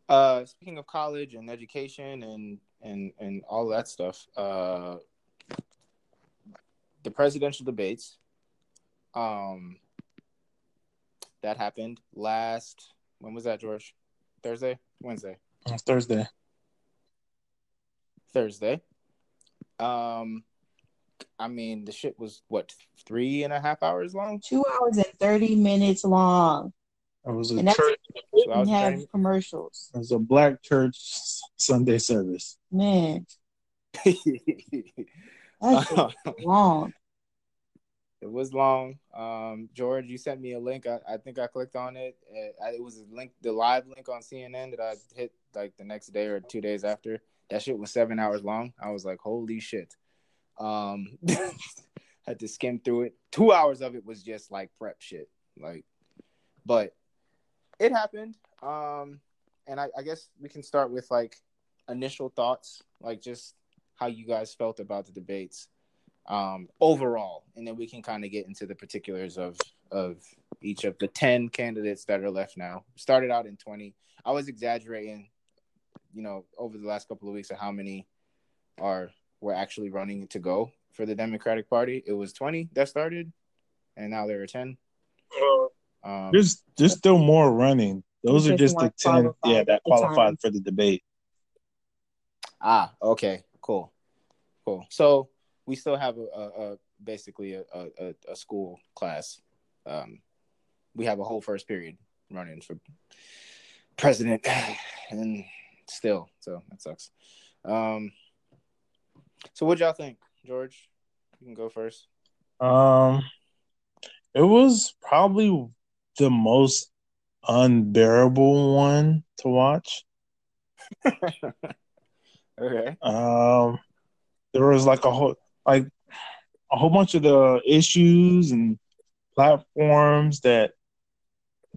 uh, speaking of college and education and and and all that stuff, uh, the presidential debates, um, that happened last. When was that, George? Thursday, Wednesday, It's Thursday. Thursday. Um, I mean, the shit was what three and a half hours long. two hours and thirty minutes long, It was a and that's church. it So I was didn't have training- commercials. It was a black church Sunday service. Man, that's just long. Was long. Um, George, you sent me a link. I, I think I clicked on it. Uh, I- It was a link, the live link on CNN that I hit like the next day or two days after. That shit was seven hours long. I was like, holy shit. Um, had to skim through it. Two hours of it was just like prep shit. Like, but it happened. Um, and I, I guess we can start with like initial thoughts, like just how you guys felt about the debates um, overall, and then we can kind of get into the particulars of of each of the ten candidates that are left now. Started out in twenty. I was exaggerating, you know, over the last couple of weeks of how many are were actually running to go for the Democratic Party. It was twenty that started, and now there are ten. Um, There's there's still more running. Those are Just just the ten, yeah, that the qualified for the debate. Ah, okay, cool, cool. So we still have a, a, a basically a, a, a school class. Um, we have a whole first period running for president, and still, so that sucks. Um, so what y'all think, George? You can go first. Um, it was probably the most unbearable one to watch. Okay. Um, there was like a whole like a whole bunch of the issues and platforms that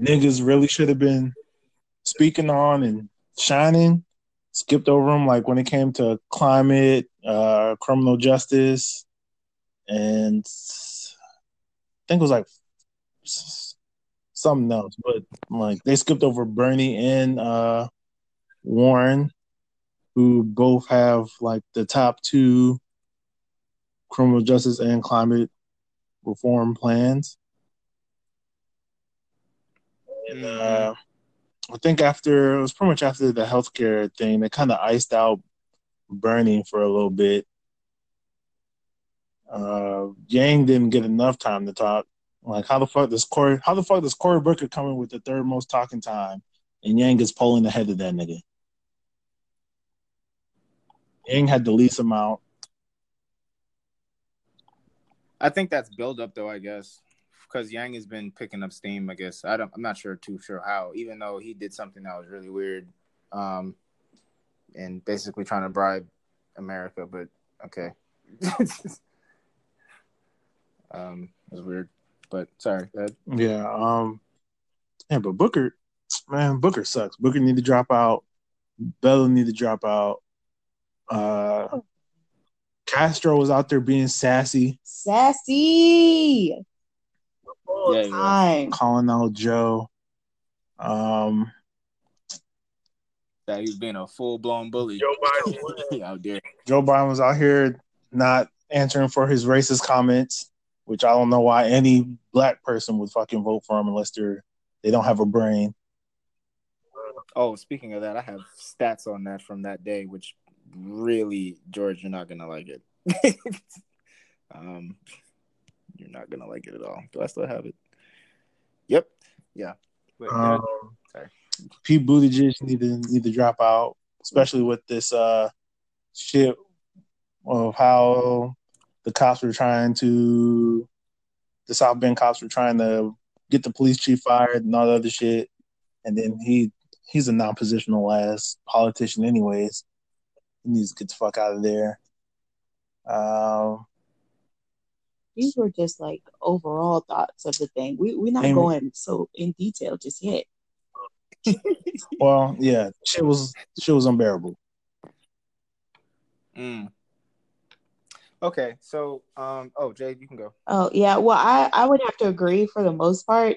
niggas really should have been speaking on and shining. Skipped over them, like when it came to climate, uh, criminal justice, and I think it was like something else. But like they skipped over Bernie and uh, Warren, who both have like the top two criminal justice and climate reform plans. And, uh, I think after it was pretty much after the healthcare thing, they kind of iced out Bernie for a little bit. Uh, Yang didn't get enough time to talk. Like, how the fuck does Cory? How the fuck does Cory Booker come in with the third most talking time, and Yang is polling ahead of that nigga? Yang had the least amount. I think that's build up though, I guess. Because Yang has been picking up steam, I guess. I don't I'm not sure too sure how, even though he did something that was really weird. Um and basically trying to bribe America, but okay. um it was weird. But sorry, go. Yeah. Um. Yeah, but Booker, man, Booker sucks. Booker need to drop out. Bella need to drop out. Uh, Castro was out there being sassy, Sassy. All Yeah, the he time. calling out Joe. Um, that he was being a full blown bully. Joe Biden. out there. Joe Biden was out here not answering for his racist comments, which I don't know why any black person would fucking vote for him unless they're they don't have a brain. Oh, speaking of that, I have stats on that from that day, which really, George, you're not gonna like it. um, you're not gonna like it at all. Do I still have it? Yep. Yeah. But, yeah. Um, Sorry. Pete Buttigieg need to need to drop out, especially with this uh shit of how the cops were trying to the South Bend cops were trying to get the police chief fired and all the other shit. And then he he's a non positional ass politician anyways. He needs to get the fuck out of there. Um These were just like overall thoughts of the thing. We we're not going so in detail just yet. well, yeah, she was she was unbearable. Mm. Okay, so um, oh Jay, you can go. Oh yeah, well I I would have to agree for the most part,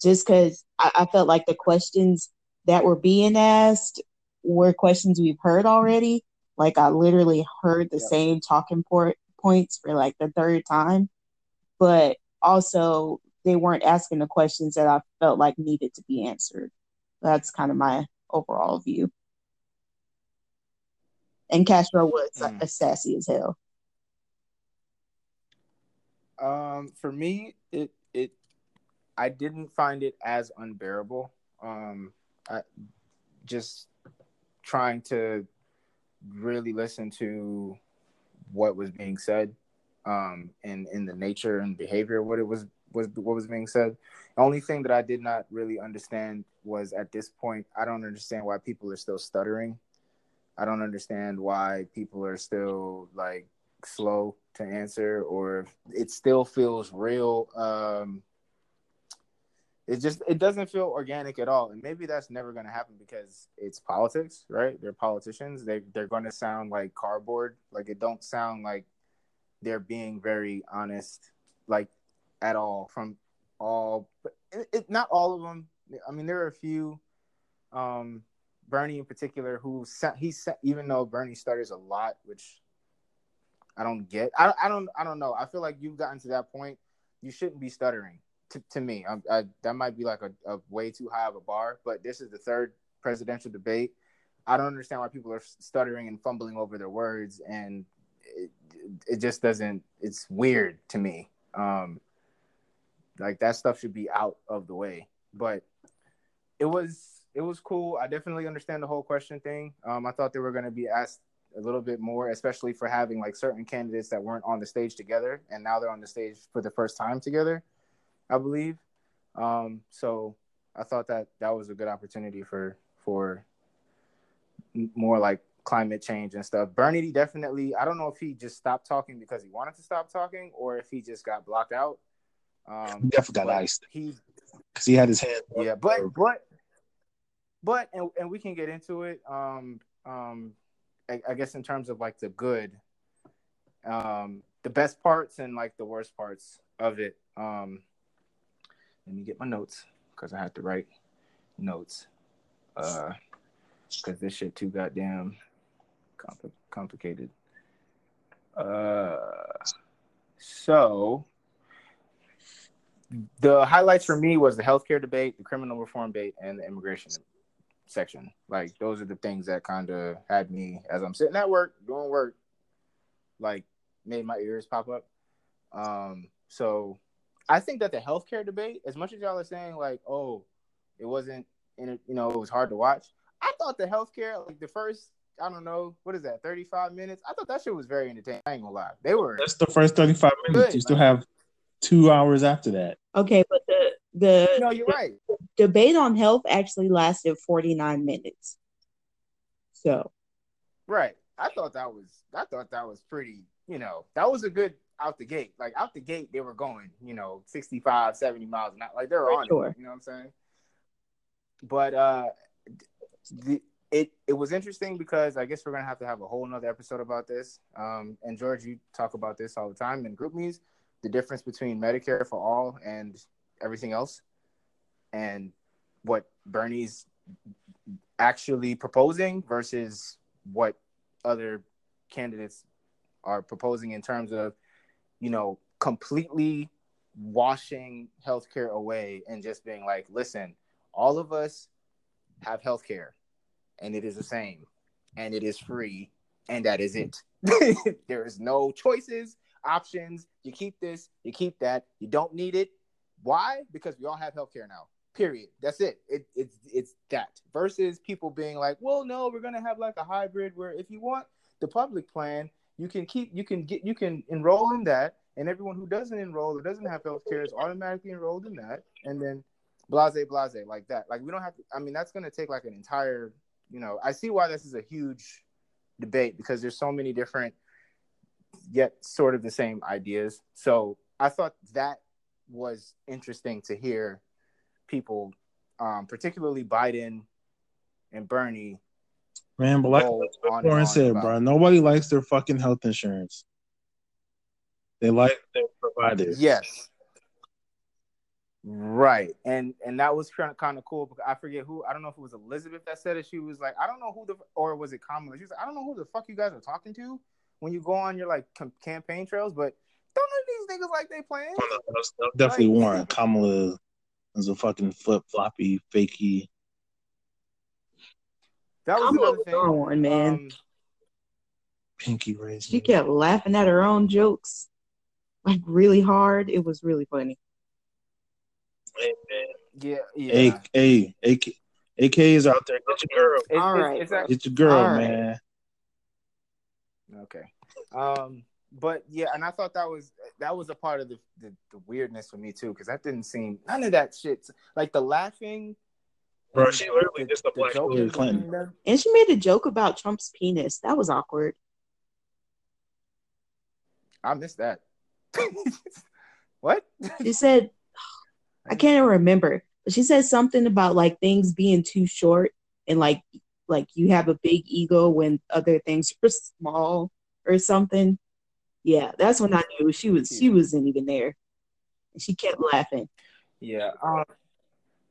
just because I, I felt like the questions that were being asked were questions we've heard already. Like I literally heard the same talking point points for like the third time, but also they weren't asking the questions that I felt like needed to be answered. That's kind of my overall view. And Castro was Mm. uh, sassy as hell. Um, for me, it it I didn't find it as unbearable. Um, I just trying to really listen to what was being said, um, and in the nature and behavior what it was was what was being said. The only thing that I did not really understand was at this point, I don't understand why people are still stuttering. I don't understand why people are still like slow to answer or it still feels real um it just it doesn't feel organic at all and maybe that's never going to happen because it's politics right they're politicians they they're going to sound like cardboard like it don't sound like they're being very honest like at all from all it, it, not all of them i mean there are a few um bernie in particular who he sa- even though bernie stutters a lot which I don't get. I, I don't. I don't know. I feel like you've gotten to that point. You shouldn't be stuttering. To, to me, I, I, that might be like a, a way too high of a bar. But this is the third presidential debate. I don't understand why people are stuttering and fumbling over their words, and it, it just doesn't. It's weird to me. Um, like that stuff should be out of the way. But it was it was cool. I definitely understand the whole question thing. Um, I thought they were going to be asked a little bit more, especially for having like certain candidates that weren't on the stage together, and now they're on the stage for the first time together, I believe. Um, so I thought that that was a good opportunity for for more like climate change and stuff. Bernie definitely. I don't know if he just stopped talking because he wanted to stop talking, or if he just got blocked out. Um, Definitely got iced He because he had his head. yeah, but but but and, and we can get into it. Um, um, I, I guess in terms of like the good, um, the best parts and like the worst parts of it. Um, let me get my notes because I have to write notes. Uh, because this shit too goddamn compli- complicated. Uh, so the highlights for me was the healthcare debate, the criminal reform debate, and the immigration section. Like those are the things that kind of had me as I'm sitting at work doing work, like made my ears pop up. Um, so I think that the healthcare debate, as much as y'all are saying like, oh, it wasn't, in it, you know, it was hard to watch. I thought the healthcare, like the first, I don't know, what is that, 35 minutes? I thought that shit was very entertaining. I ain't gonna lie. They were That's the first thirty-five minutes. Good. You still have two hours after that. Okay, but the the no, you're right. debate on health actually lasted 49 minutes. So, Right. I thought that was I thought that was pretty, you know, that was a good out the gate. Like out the gate they were going, you know, 65, 70 miles an hour. Like they were For on sure. it, you know what I'm saying? But uh the it it was interesting because I guess we're gonna have to have a whole nother episode about this. Um and George, you talk about this all the time in group meetings, the difference between Medicare for all and everything else and what Bernie's actually proposing versus what other candidates are proposing in terms of, you know, completely washing healthcare away and just being like, listen, all of us have healthcare and it is the same and it is free and that is it. there is no choices, options. You keep this, you keep that. You don't need it. Why? Because we all have healthcare now. Period. That's it. it. It's it's that versus people being like, well, no, we're gonna have like a hybrid where if you want the public plan, you can keep you can get you can enroll in that, and everyone who doesn't enroll or doesn't have health care is automatically enrolled in that, and then blase blase like that. Like we don't have to. I mean, that's gonna take like an entire. You know, I see why this is a huge debate because there's so many different yet sort of the same ideas. So I thought that was interesting to hear people, um, particularly Biden and Bernie. Man, but like Warren said, about. bro, nobody likes their fucking health insurance. They like their providers. Yes. Right. And and that was kind of kind of cool because I forget who I don't know if it was Elizabeth that said it. She was like, I don't know who the or was it Kamala? She was like, I don't know who the fuck you guys are talking to when you go on your like com- campaign trails, but don't these niggas like they playing. definitely like, Warren. Kamala is a fucking flip floppy fakey. That was Kamala another thing. One, man. Um, Pinky raised. She kept laughing at her own jokes, like really hard. It was really funny. Yeah, yeah. A, A, AK, AK is out there. Get your girl. It's, All right, it's, it's, get your girl, right. man. Okay. Um, but yeah, and I thought that was that was a part of the the, the weirdness for me too, because that didn't seem none of that shit. Like the laughing. Bro, she literally the, just a black Hillary Clinton. And she made a joke about Trump's penis. That was awkward. I missed that. what? She said I can't even remember, but she said something about like things being too short and like like you have a big ego when other things are small or something. Yeah, that's when I knew she was she wasn't even there. And she kept laughing. Yeah. Um,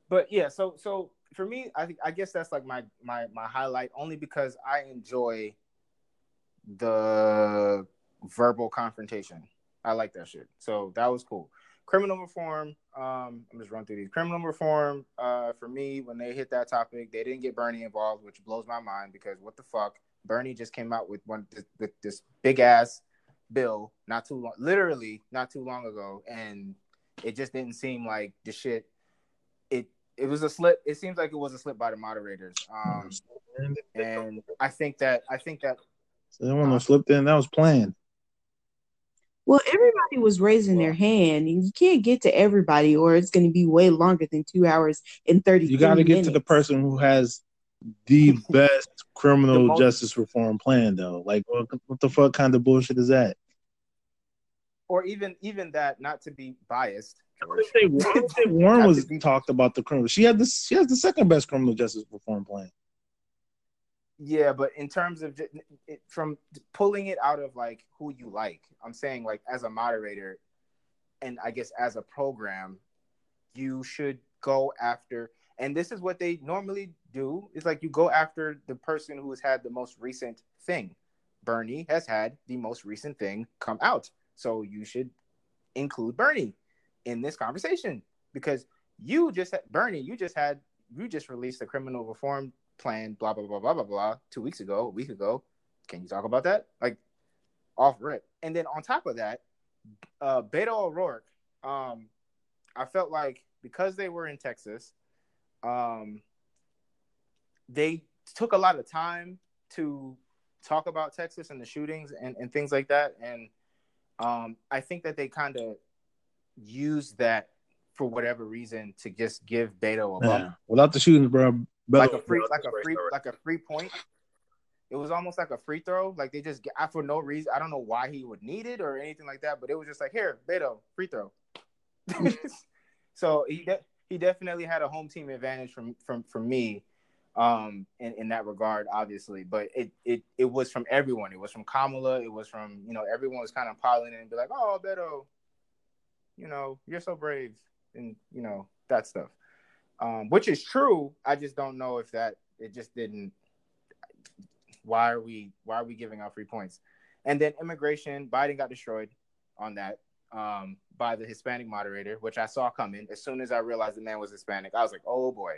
but yeah, so so for me, I think I guess that's like my my my highlight only because I enjoy the verbal confrontation. I like that shit. So that was cool criminal reform. Um, I'm just run through these criminal reform. Uh, for me, when they hit that topic, they didn't get Bernie involved, which blows my mind because what the fuck? Bernie just came out with one with this big ass bill not too long, literally not too long ago, and it just didn't seem like the shit. It it was a slip. It seems like it was a slip by the moderators. Um, and I think that I think that. So they want to slip in. That was planned. Well, everybody was raising their hand, and you can't get to everybody, or it's going to be way longer than two hours and thirty. You got to get to the person who has the best criminal the most- justice reform plan, though. Like, what, what the fuck kind of bullshit is that? Or even even that, not to be biased. I Warren was talked about the criminal. She had this. She has the second best criminal justice reform plan. Yeah, but in terms of it, from pulling it out of like who you like, I'm saying like as a moderator, and I guess as a program, you should go after. And this is what they normally do: is like you go after the person who has had the most recent thing. Bernie has had the most recent thing come out, so you should include Bernie in this conversation because you just had, Bernie, you just had you just released a criminal reform plan, blah blah blah blah blah blah, two weeks ago, a week ago. Can you talk about that? Like off rip. And then on top of that, uh, Beto O'Rourke, um, I felt like because they were in Texas, um, they took a lot of time to talk about Texas and the shootings and, and things like that. And um, I think that they kind of used that for whatever reason to just give Beto a bump. Yeah. Without the shootings, bro, like a free, like a free, like a free point. It was almost like a free throw. Like they just get for no reason. I don't know why he would need it or anything like that, but it was just like here, Beto, free throw. so he de- he definitely had a home team advantage from from from me, um, in, in that regard, obviously. But it it it was from everyone. It was from Kamala. It was from you know everyone was kind of piling in and be like, oh Beto, you know you're so brave and you know that stuff um, which is true. I just don't know if that it just didn't. Why are we why are we giving out free points? And then immigration, Biden got destroyed on that um, by the Hispanic moderator, which I saw coming. As soon as I realized the man was Hispanic, I was like, oh boy.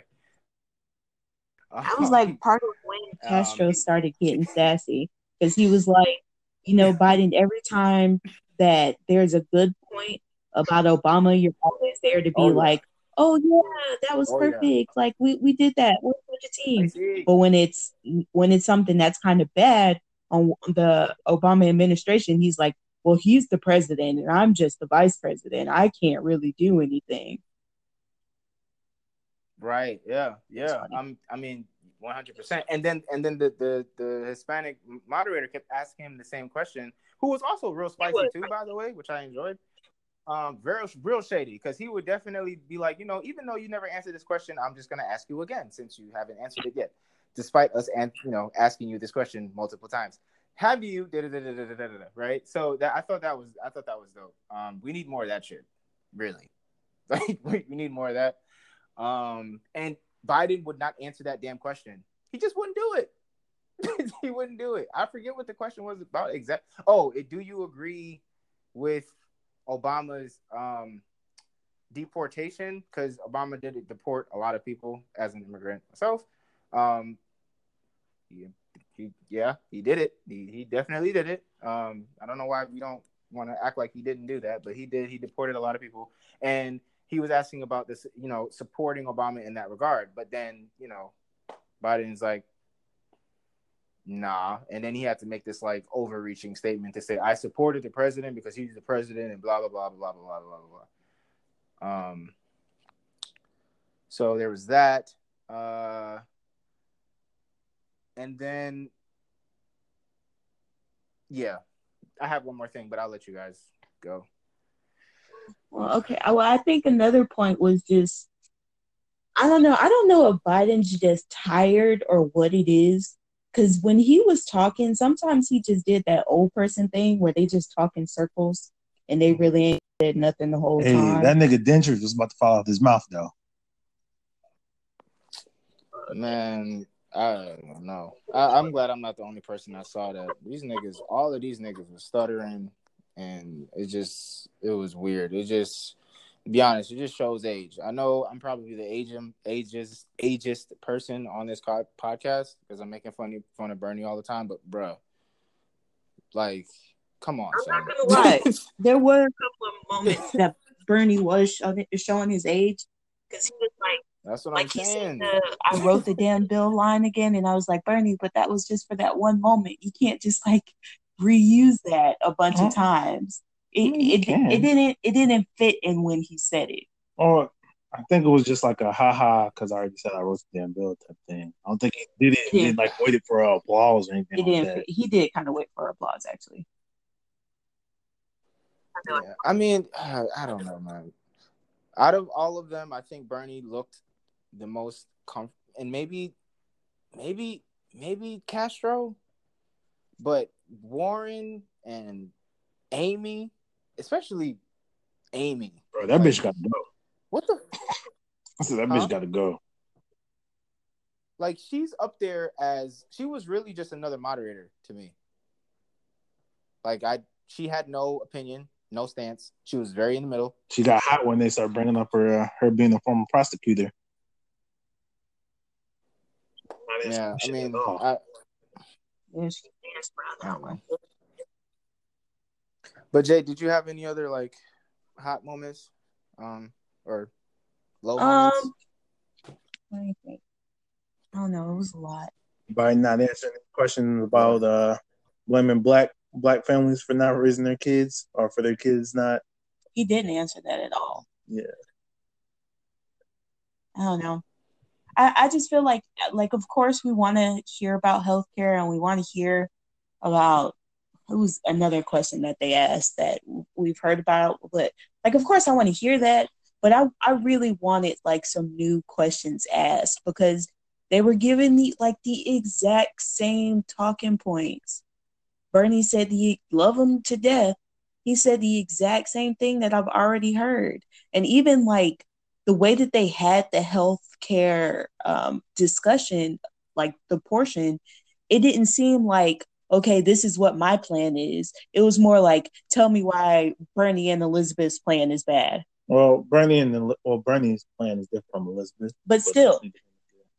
I was like part of when Castro um, started getting sassy. because he was like, you know, Biden, every time that there's a good point about Obama, you're always there to be Oh, like, oh yeah, that was Oh, yeah. perfect. Like we we did that. We're such a team. But when it's when it's something that's kind of bad on the Obama administration, he's like, well, he's the president and I'm just the vice president. I can't really do anything. Right. Yeah. Yeah. I'm. I mean, one hundred percent. And then and then the, the the Hispanic moderator kept asking him the same question, who was also real spicy too, by the way, which I enjoyed. Um, very real shady because he would definitely be like, you know, even though you never answered this question, I'm just gonna ask you again since you haven't answered it yet, despite us and you know asking you this question multiple times. Have you? Right. So that I thought that was I thought that was dope. Um, we need more of that shit, really. Like we, need more of that. Um, and Biden would not answer that damn question. He just wouldn't do it. he wouldn't do it. I forget what the question was about exact. Oh, do you agree with Obama's um, deportation? Because Obama did deport a lot of people as an immigrant myself. Um, he, he, yeah, he did it. He, he definitely did it. Um, I don't know why we don't want to act like he didn't do that, but he did. He deported a lot of people, and he was asking about this, you know, supporting Obama in that regard. But then, you know, Biden's like, nah. And then he had to make this like overreaching statement to say, I supported the president because he's the president and blah, blah, blah, blah, blah, blah, blah, blah. Um, so there was that. Uh, and then, yeah, I have one more thing, but I'll let you guys go. Well, okay. Well, I think another point was just I don't know. I don't know if Biden's just tired or what it is, because when he was talking, sometimes he just did that old person thing where they just talk in circles and they really ain't said nothing the whole Hey, time. that nigga dentures was about to fall out his mouth though. Man, I don't know. I, I'm glad I'm not the only person that saw that. These niggas, all of these niggas were stuttering, and it just, it was weird. It just, to be honest, it just shows age. I know I'm probably the ageist, ageist, ageist person on this co- podcast because I'm making funny fun of Bernie all the time. But bruh, like, come on, I'm son. not gonna lie. there were a couple of moments that Bernie was showing, showing his age because he was like, That's what like I'm he said, saying. the, I wrote the damn bill line again, and I was like, Bernie, but that was just for that one moment. You can't just like reuse that a bunch Oh. of times. It, Mm, it, it didn't it didn't fit in when he said it. Or I think it was just like a haha because I already said I wrote the damn bill type thing. I don't think he did it. He didn't like waited for applause or anything It like didn't. that. He did kind of wait for applause, actually. Yeah. I mean, I don't know, man. Out of all of them, I think Bernie looked the most comfortable, and maybe, maybe, maybe Castro, but Warren and Amy, especially Amy. Bro, that bitch got to go. What the I said that Huh? bitch got to go. like? She's up there as she was really just another moderator to me. Like I, she had no opinion, no stance. She was very in the middle. She got hot when they started bringing up her uh, her being a former prosecutor. Yeah, I mean. I, Yeah, she danced around that one. But Jay, did you have any other like hot moments, um, or low moments? Um, let me think. I don't know. It was a lot. by not answering the question about uh blaming black black families for not raising their kids or for their kids not He didn't answer that at all. Yeah. I don't know. I, I just feel like like of course we want to hear about healthcare and we want to hear about was another question that they asked that we've heard about but like of course I want to hear that but I I really wanted like some new questions asked because they were given the like the exact same talking points. Bernie said he love him to death. He said the exact same thing that I've already heard. And even like the way that they had the healthcare um, discussion, like the portion, it didn't seem like, okay, this is what my plan is. It was more like, tell me why Bernie and Elizabeth's plan is bad. well bernie and well bernie's plan is different from elizabeth But still,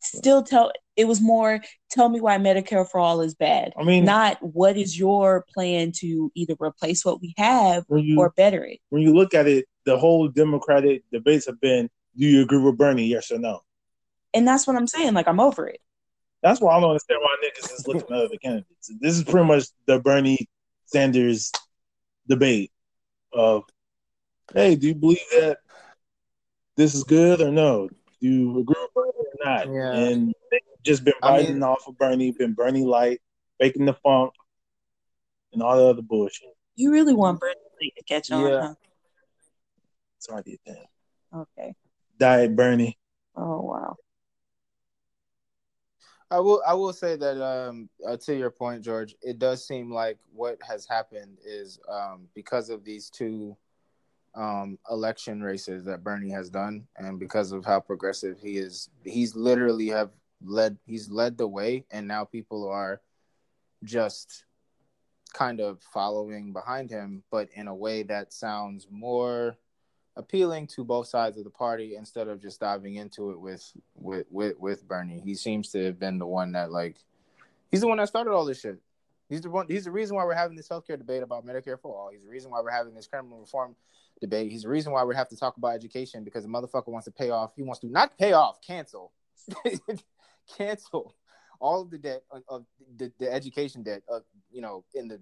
still tell it was more tell me why Medicare for all is bad. I mean, not what is your plan to either replace what we have you or better it. when you look at it, the whole Democratic debates have been: Do you agree with Bernie? Yes or no? And that's what I'm saying. Like I'm over it. That's why I don't understand why niggas is looking at other candidates. This is pretty much the Bernie Sanders debate of, hey, do you believe that this is good or no? Do you agree with Bernie or not? Yeah. And they've just been I mean- off of Bernie, been Bernie light, faking the funk, and all the other bullshit. You really want Bernie to catch on, Yeah. huh? Sorry, did that. Okay. Diet Bernie. Oh wow. I will. I will say that um, uh, to your point, George, it does seem like what has happened is um, because of these two um, election races that Bernie has done, and because of how progressive he is, he's literally have led. He's led the way, and now people are just kind of following behind him, but in a way that sounds more appealing to both sides of the party instead of just diving into it with with with, with Bernie. He seems to have been the one that like he's the one that started all this shit. He's the one he's the reason why we're having this healthcare debate about Medicare for all. He's the reason why we're having this criminal reform debate. He's the reason why we have to talk about education because the motherfucker wants to pay off. He wants to not pay off, cancel. cancel all of the debt of, of the, the education debt of you know in the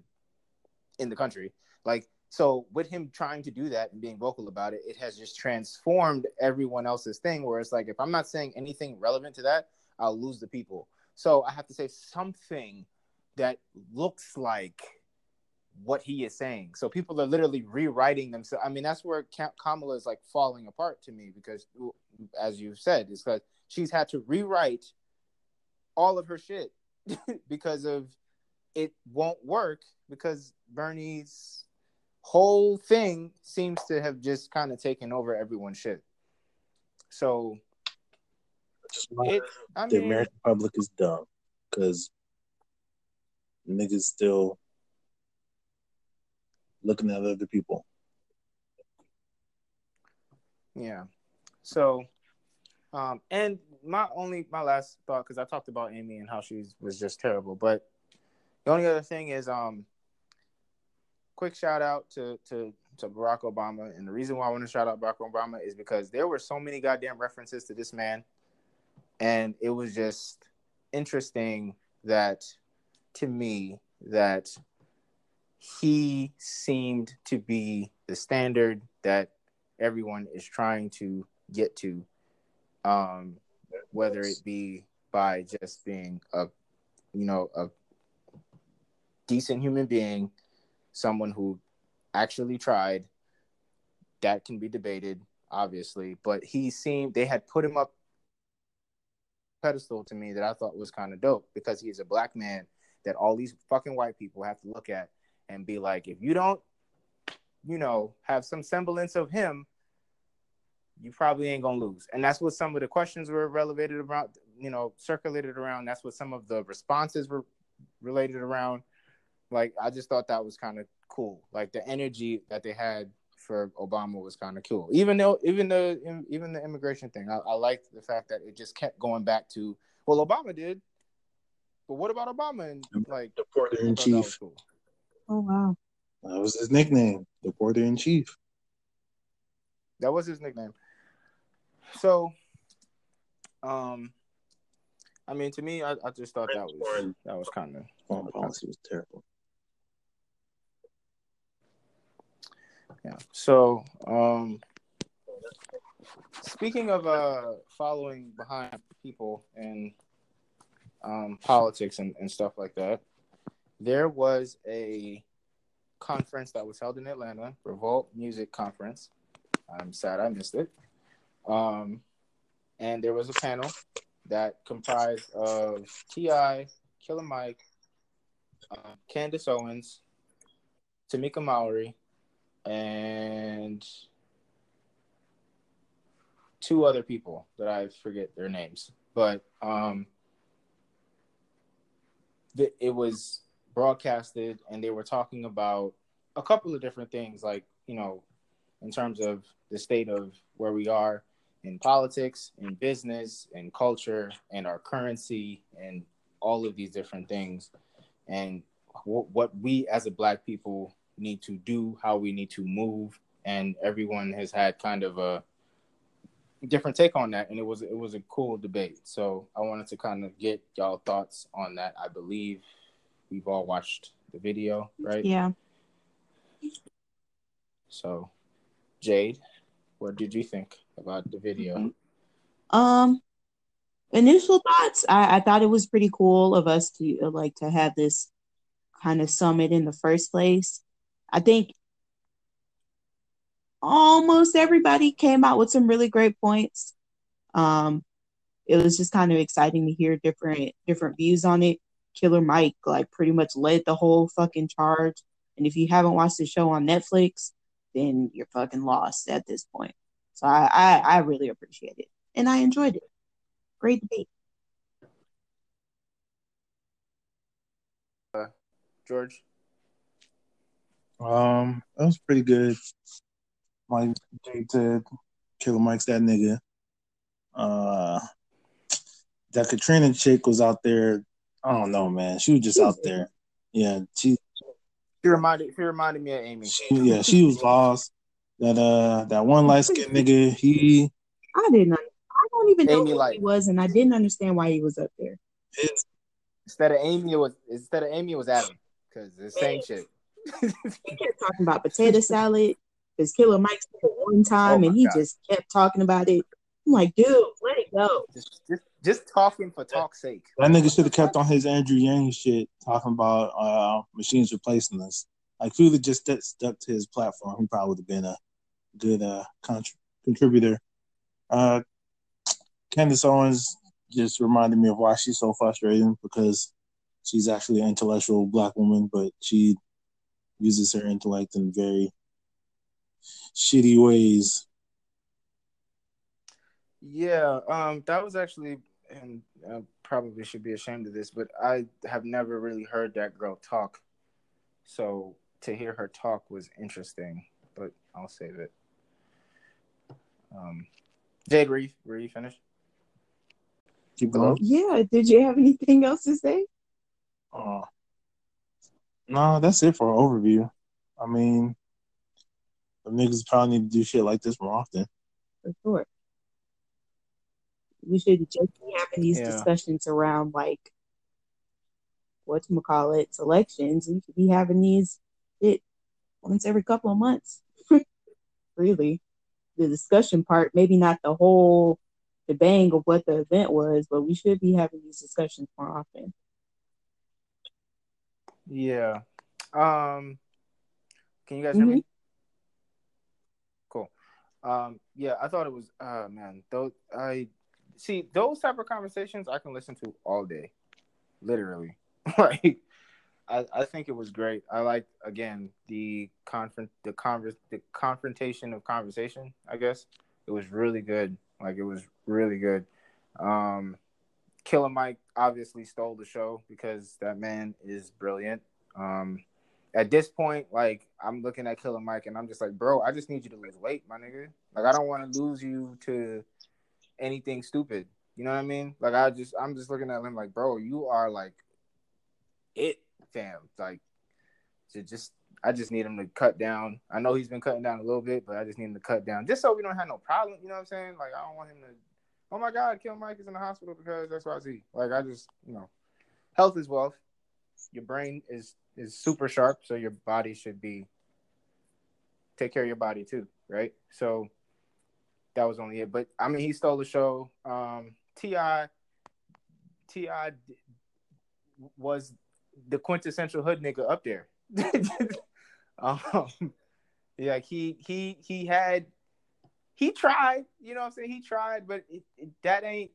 in the country. Like so with him trying to do that and being vocal about it, it has just transformed everyone else's thing where it's like if I'm not saying anything relevant to that, I'll lose the people. So I have to say something that looks like what he is saying. So people are literally rewriting themselves. I mean, that's where Kamala is like falling apart to me because, as you said, it's because she's had to rewrite all of her shit because of it won't work because Bernie's whole thing seems to have just kind of taken over everyone's shit. So it, I the mean, American public is dumb because niggas still looking at other people. Yeah. So, um, and my only my last thought because I talked about Amy and how she was just terrible, but the only other thing is, um, quick shout out to to to Barack Obama, and the reason why I want to shout out Barack Obama is because there were so many goddamn references to this man, and it was just interesting that to me that he seemed to be the standard that everyone is trying to get to um whether it be by just being a you know a decent human being someone who actually tried that can be debated obviously but he seemed they had put him up pedestal to me that I thought was kind of dope because he's a black man that all these fucking white people have to look at and be like if you don't you know have some semblance of him you probably ain't gonna lose. And that's what some of the questions were relevated around, you know, circulated around. That's what some of the responses were related around. Like I just thought that was kind of cool. Like the energy that they had for Obama was kind of cool. Even though, even the even the immigration thing, I, I liked the fact that it just kept going back to well, Obama did, but what about Obama? And like The porter in thought that was chief. cool. Oh wow. That was his nickname, the porter in chief. That was his nickname. So, um, I mean, to me, I, I just thought that was that was kind of Foreign policy was terrible. Yeah. So, um, speaking of uh following behind people and um politics and, and stuff like that, there was a conference that was held in Atlanta, Revolt Music Conference. I'm sad I missed it. Um, and there was a panel that comprised of T.I., Killer Mike, uh, Candace Owens, Tamika Mallory, and two other people that I forget their names. But um, it was broadcasted, and they were talking about a couple of different things, like you know, in terms of the state of where we are in politics, in business, in culture, and our currency, and all of these different things, and w- what we as a Black people need to do, how we need to move, and everyone has had kind of a different take on that, and it was it was a cool debate. So I wanted to kind of get y'all thoughts on that. I believe we've all watched the video, right? Yeah. So, Jade, what did you think about the video? Um, initial thoughts, I, I thought it was pretty cool of us to like to have this kind of summit in the first place. I think almost everybody came out with some really great points. Um, it was just kind of exciting to hear different different views on it. Killer Mike like pretty much led the whole fucking charge. And if you haven't watched the show on Netflix, then you're fucking lost at this point. So I, I, I really appreciate it. And I enjoyed it. Great debate. Uh, George? Um, that was pretty good. Mike Jade said Killer Mike's that nigga. Uh that Katrina chick was out there. I don't know, man. She was just out there. Yeah, she She reminded she reminded me of Amy. she yeah, she was lost. That uh that one light skinned nigga, he I didn't. I don't even know Amy who Light. he was, and I didn't understand why he was up there. is Instead of Amy, it was instead of Amy, it was Adam because the same shit. He kept talking about potato salad. His Killer Mike said it one time, Oh and he God. just kept talking about it. I'm like, dude, let it go. just, just just talking for talk's sake. that nigga should have kept on his Andrew Yang shit talking about uh machines replacing us. Like if he would have just st- stuck to his platform, he probably would have been a good uh contr- contributor. Uh Candace Owens just reminded me of why she's so frustrating because she's actually an intellectual black woman, but she uses her intellect in very shitty ways. Yeah, um, that was actually, and I probably should be ashamed of this, but I have never really heard that girl talk. So to hear her talk was interesting, but I'll save it. Um, Jade, were you, were you finished? Keep going. Yeah. Did you have anything else to say? Uh, no, that's it for an overview. I mean, the niggas probably need to do shit like this more often. For sure. We should just be having these Yeah. discussions around like what to call it selections. We should be having these it once every couple of months. really, the discussion part, maybe not the whole the bang of what the event was, but we should be having these discussions more often. Yeah. Um, can you guys hear me? Cool. Um, yeah, I thought it was. Uh, man, those I see those type of conversations I can listen to all day, literally. like, I I think it was great. I like again the confront the convers the confrontation of conversation. I guess it was really good. Like it was really good. Um, Killer Mike obviously stole the show because that man is brilliant. Um, at this point, like I'm looking at Killer Mike and I'm just like, bro, I just need you to lose weight, my nigga. Like I don't want to lose you to anything stupid. You know what I mean? Like I just I'm just looking at him like, bro, you are like it, fam. Like to just I just need him to cut down. I know he's been cutting down a little bit, but I just need him to cut down just so we don't have no problem. You know what I'm saying? Like I don't want him to. Oh my God, Kill Mike is in the hospital because that's what I see. Like I just you know, health is wealth. Your brain is is super sharp, so your body should be take care of your body too, right? So that was only it. But I mean, he stole the show. Um, T.I. T.I. was the quintessential hood nigga up there. um, yeah, he he he had he tried. You know what I'm saying? He tried, but it, it, that ain't.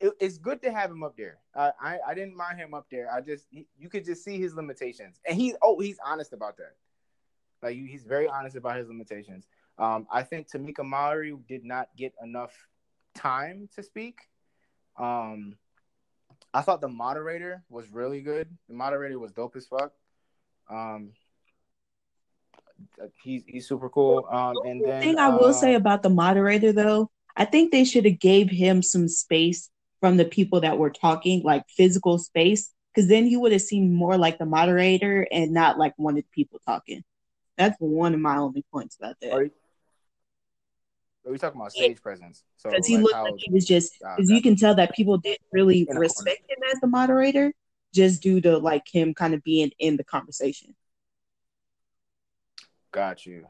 It, it's good to have him up there. I, I I didn't mind him up there. I just he, you could just see his limitations, and he's oh he's honest about that. Like he's very honest about his limitations. Um, I think Tamika Mallory did not get enough time to speak. Um, I thought the moderator was really good. The moderator was dope as fuck. Um, he's he's super cool. Um, and The then thing I will uh, say about the moderator though, I think they should have gave him some space from the people that were talking, like physical space, because then he would have seemed more like the moderator and not like one of the people talking. That's one of my only points about that. Are you, are we talking about stage yeah. presence? So because he like looked how, like he was just because uh, you can tell that people didn't really respect him as the moderator, just due to like him kind of being in the conversation. Got you.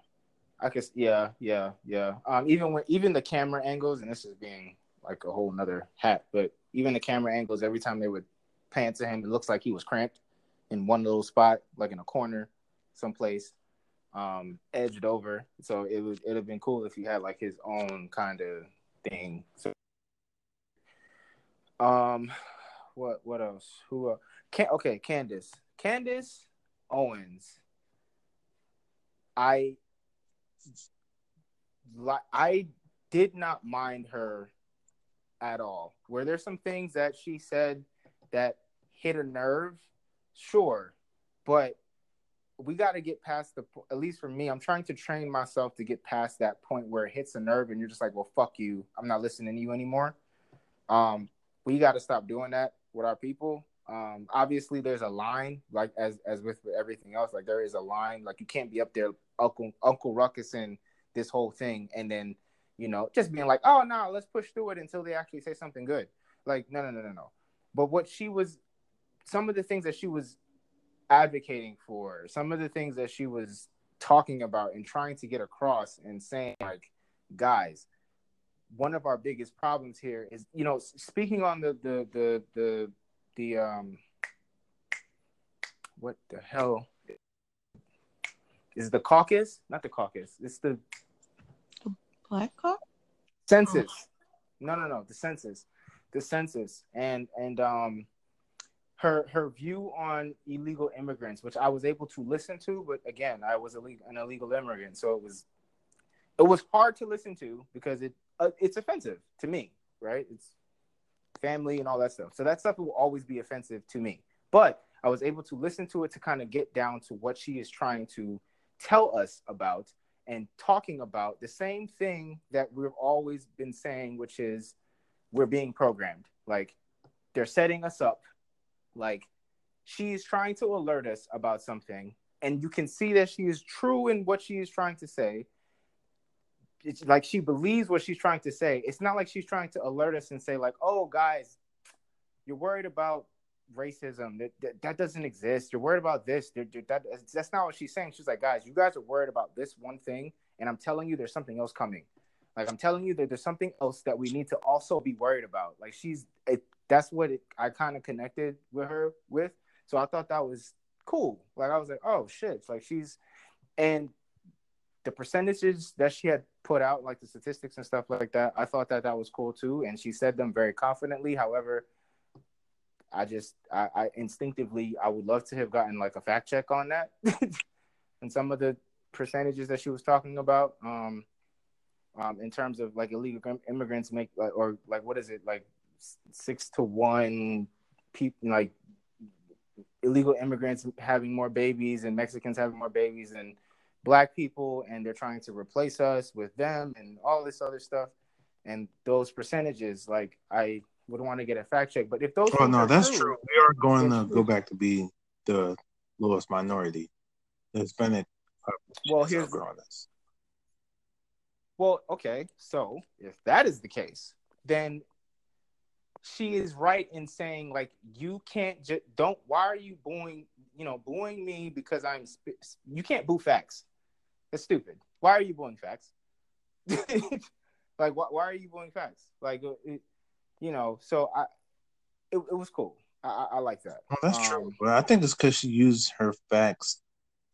I guess yeah, yeah, yeah. Um, even when even the camera angles, and this is being like a whole nother hat, but even the camera angles, every time they would pan to him, it looks like he was cramped in one little spot, like in a corner, someplace, um, edged over. So it would it'd have been cool if he had like his own kind of thing. So, um, what what else? Who? Uh, can okay, Candace, Candace Owens. I like I did not mind her at all. Were there some things that she said that hit a nerve? Sure, but we got to get past the at least for me i'm trying to train myself to get past that point where it hits a nerve and you're just like well fuck you i'm not listening to you anymore um we got to stop doing that with our people um obviously there's a line like as as with everything else like there is a line like you can't be up there uncle uncle ruckus and this whole thing. And then you know just being like oh no let's push through it until they actually say something good. Like no no no no no. But what she was some of the things that she was advocating for some of the things that she was talking about and trying to get across and saying like guys one of our biggest problems here is you know speaking on the the the the, the um what the hell is the caucus not the caucus it's the Black caucus Census. Oh. No, no, no. The census. The census. And and um her her view on illegal immigrants, which I was able to listen to, but again, I was an illegal immigrant, so it was it was hard to listen to because it uh, it's offensive to me, right? It's family and all that stuff. So that stuff will always be offensive to me. But I was able to listen to it to kind of get down to what she is trying to tell us about and talking about the same thing that we've always been saying, which is we're being programmed. Like they're setting us up. Like she's trying to alert us about something, and you can see that she is true in what she is trying to say. It's like she believes what she's trying to say. It's not like she's trying to alert us and say, like, oh, guys, you're worried about racism that, that, that doesn't exist. You're worried about this. That, that, that's not what she's saying. She's like guys you guys are worried about this one thing and i'm telling you there's something else coming. Like i'm telling you that there's something else that we need to also be worried about. Like she's it, that's what it, i kind of connected with her with. So i thought that was cool. Like i was like oh shit. Like she's and the percentages that she had put out like the statistics and stuff like that i thought that that was cool too and she said them very confidently. However I just I, I instinctively I would love to have gotten like a fact check on that. And some of the percentages that she was talking about um um in terms of like illegal immigrants make like or like what is it? Like six to one people like illegal immigrants having more babies and Mexicans having more babies and black people and they're trying to replace us with them and all this other stuff. And those percentages like I would want to get a fact check. But if those oh no, that's true, true. We are going to true. go back to be the lowest minority. There's been a well here's. Well, okay, so if that is the case, then she is right in saying like you can't just don't. Why are you booing? You know, booing me because I'm. You can't boo facts. That's stupid. Why are you booing facts? like, why, why are you booing facts? Like, uh, it, you know, so I it, it was cool. I, I, like that. Oh, that's um, true. But I think it's because she used her facts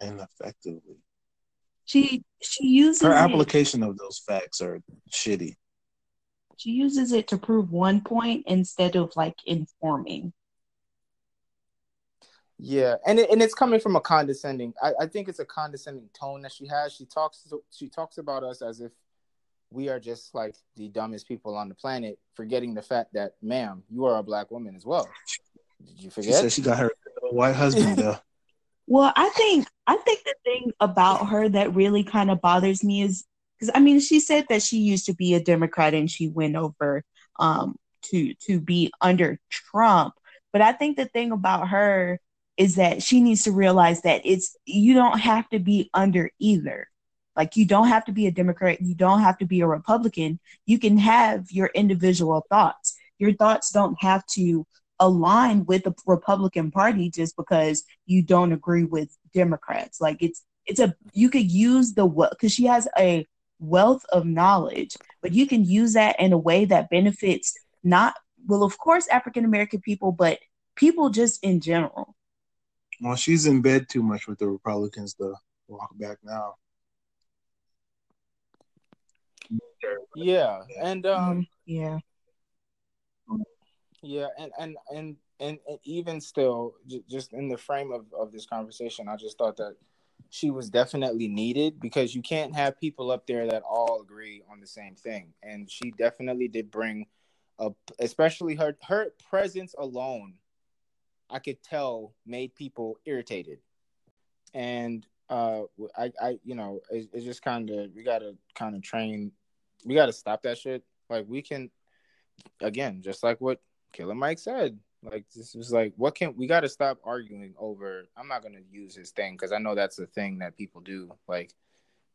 ineffectively. She she uses her application it, of those facts are shitty. She uses it to prove one point instead of like informing. Yeah, and it, and it's coming from a condescending. I, I think it's a condescending tone that she has. She talks she talks about us as if we are just like the dumbest people on the planet, forgetting the fact that, ma'am, you are a black woman as well. Did you forget? She said she got her white husband though. well, I think I think the thing about her that really kind of bothers me is because I mean, she said that she used to be a Democrat and she went over um, to to be under Trump. But I think the thing about her is that she needs to realize that it's you don't have to be under either. Like you don't have to be a Democrat, you don't have to be a Republican. You can have your individual thoughts. Your thoughts don't have to align with the Republican Party just because you don't agree with Democrats. Like it's it's a you could use the because she has a wealth of knowledge, but you can use that in a way that benefits not well, of course, African American people, but people just in general. Well, she's in bed too much with the Republicans to walk back now. Yeah, and um, mm, yeah, yeah, and and and and, and even still, j- just in the frame of of this conversation, I just thought that she was definitely needed because you can't have people up there that all agree on the same thing, and she definitely did bring up, especially her her presence alone. I could tell made people irritated, and uh, I I you know it, it's just kind of we gotta kind of train we got to stop that shit. Like we can, again, just like what Killer Mike said. Like this was like, what can we got to stop arguing over? I'm not gonna use his thing because I know that's the thing that people do. Like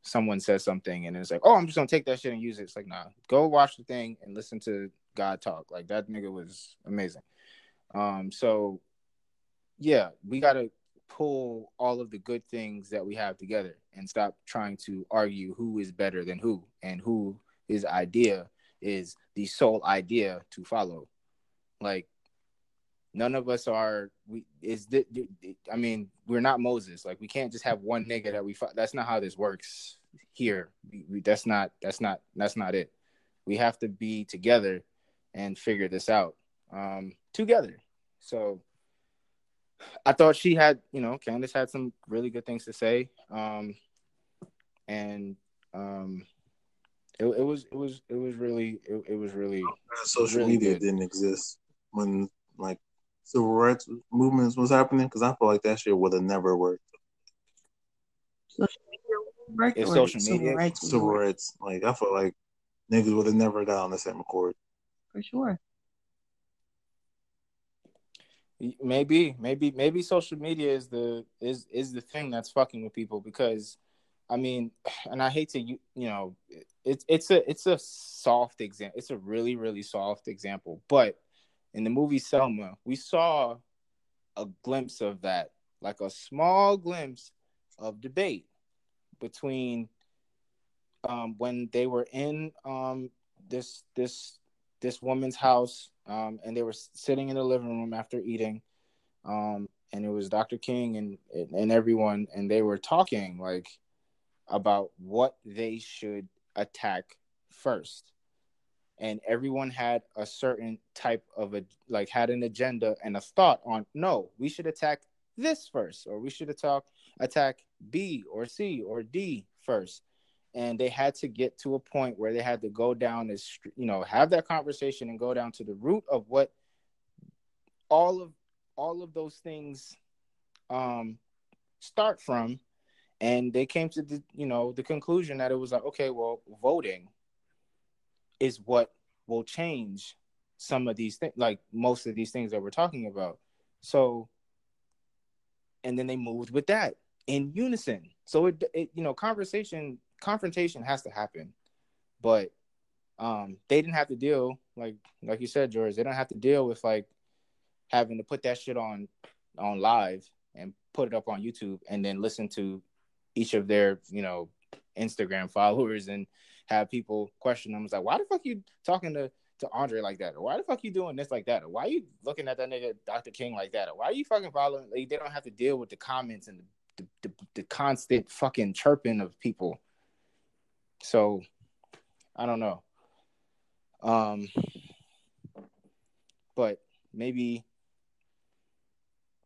someone says something and it's like, oh, I'm just gonna take that shit and use it. It's like, nah, go watch the thing and listen to God talk. Like that nigga was amazing. Um, so yeah, we gotta pull all of the good things that we have together and stop trying to argue who is better than who and who his idea is the sole idea to follow. Like none of us are we is the, I mean we're not Moses. Like we can't just have one nigga that we that's not how this works here. We, we, that's not that's not that's not it. We have to be together and figure this out um, together. So I thought she had, you know, Candace had some really good things to say. Um, and um, it, it was it was it was really it, it was really social really media good. didn't exist when like civil rights movements was happening because I feel like that shit would have never worked. Social media worked social media civil rights, civil rights like I feel like niggas would have never got on the same accord. For sure. Maybe, maybe, maybe social media is the is is the thing that's fucking with people because, I mean, and I hate to you you know it's it's a it's a soft example. It's a really really soft example. But in the movie Selma, we saw a glimpse of that, like a small glimpse of debate between um, when they were in um, this this this woman's house um, and they were sitting in the living room after eating um, and it was Dr. King and and everyone and they were talking like about what they should attack first. And everyone had a certain type of a like had an agenda and a thought on no we should attack this first or we should attack attack b or c or d first. And they had to get to a point where they had to go down as you know have that conversation and go down to the root of what all of all of those things um start from and they came to the you know the conclusion that it was like okay well voting is what will change some of these things like most of these things that we're talking about. So and then they moved with that in unison. So it, it you know conversation confrontation has to happen. But um they didn't have to deal like like you said george they don't have to deal with like having to put that shit on on live and put it up on youtube and then listen to each of their you know Instagram followers and have people question them. It's like, why the fuck you talking to to Andre like that? Or why the fuck you doing this like that? Or why you looking at that nigga Dr. King like that? Or why are you fucking following? Like, they don't have to deal with the comments and the, the, the, the constant fucking chirping of people. So, I don't know. Um, but maybe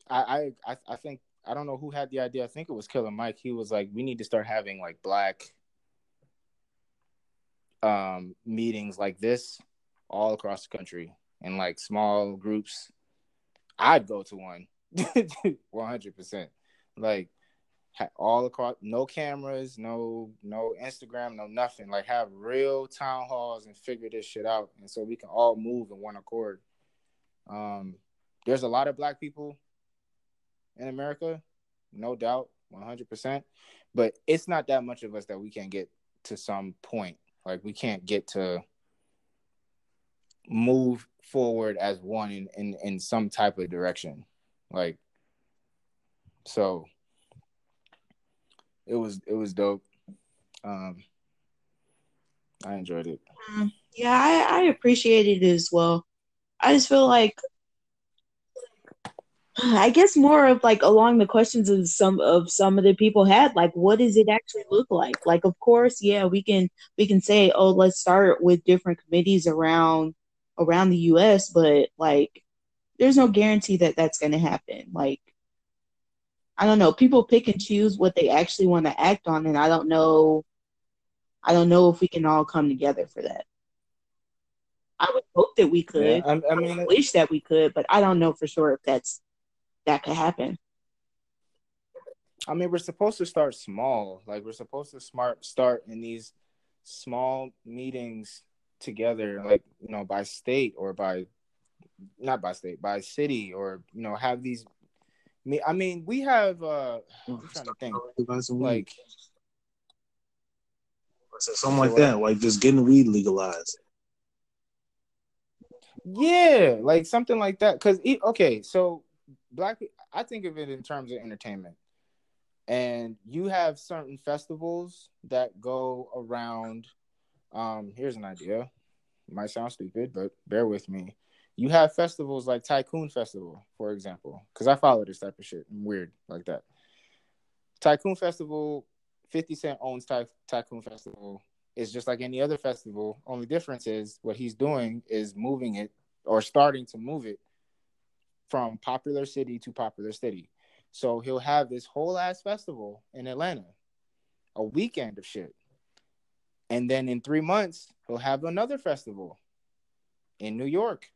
I I I think I don't know who had the idea. I think it was Killer Mike. He was like, we need to start having like black um meetings like this all across the country in like small groups. I'd go to one 100%. Like all across no cameras no no instagram no nothing like have real town halls and figure this shit out and so we can all move in one accord um there's a lot of black people in america no doubt 100% but it's not that much of us that we can't get to some point like we can't get to move forward as one in in, in some type of direction like so it was it was dope. Um, I enjoyed it. Mm, yeah, I, I appreciated it as well. I just feel like I guess more of like along the questions of some of some of the people had like what does it actually look like? Like of course, yeah, we can we can say, oh, let's start with different committees around around the US, but like there's no guarantee that that's going to happen. Like I don't know. People pick and choose what they actually want to act on, and I don't know. I don't know if we can all come together for that. I would hope that we could. Yeah, I, I, mean, I wish that we could, but I don't know for sure if that's that could happen. I mean, we're supposed to start small. Like we're supposed to smart start in these small meetings together, like you know, by state or by not by state, by city, or you know, have these me, I mean, we have. uh I'm trying to think. Like something like that, like just getting weed legalized. Yeah, like something like that. Cause okay, so black, I think of it in terms of entertainment, and you have certain festivals that go around. Um, here's an idea. It might sound stupid, but bear with me you have festivals like Tycoon Festival, for example, because I follow this type of shit. I'm weird like that. Tycoon Festival, 50 Cent owns Ty- Tycoon Festival. It's just like any other festival. Only difference is what he's doing is moving it or starting to move it from popular city to popular city. So he'll have this whole ass festival in Atlanta, a weekend of shit. And then in three months, he'll have another festival in New York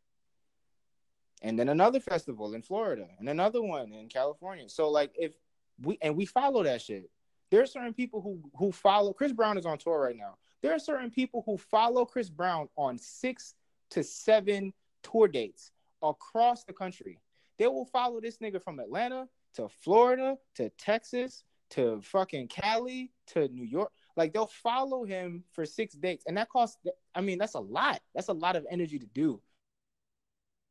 and then another festival in Florida, and another one in California. So like if we and we follow that shit, there are certain people who who follow. Chris Brown is on tour right now. There are certain people who follow Chris Brown on six to seven tour dates across the country. They will follow this nigga from Atlanta to Florida to Texas to fucking Cali to New York. Like they'll follow him for six dates, and that costs. I mean, that's a lot. That's a lot of energy to do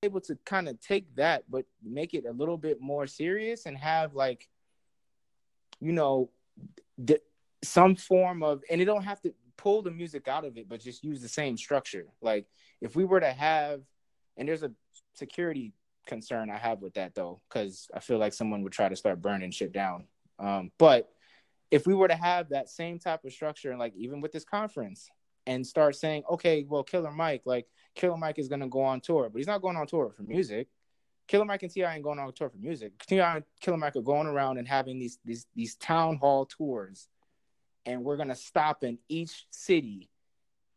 able to kind of take that but make it a little bit more serious and have like you know some form of and it don't have to pull the music out of it but just use the same structure like if we were to have and there's a security concern i have with that though because i feel like someone would try to start burning shit down um, but if we were to have that same type of structure and like even with this conference and start saying okay well killer mike like Killer Mike is gonna go on tour, but he's not going on tour for music. Killer Mike and T.I. ain't going on tour for music. T.I. and Killer Mike are going around and having these these these town hall tours, and we're gonna stop in each city,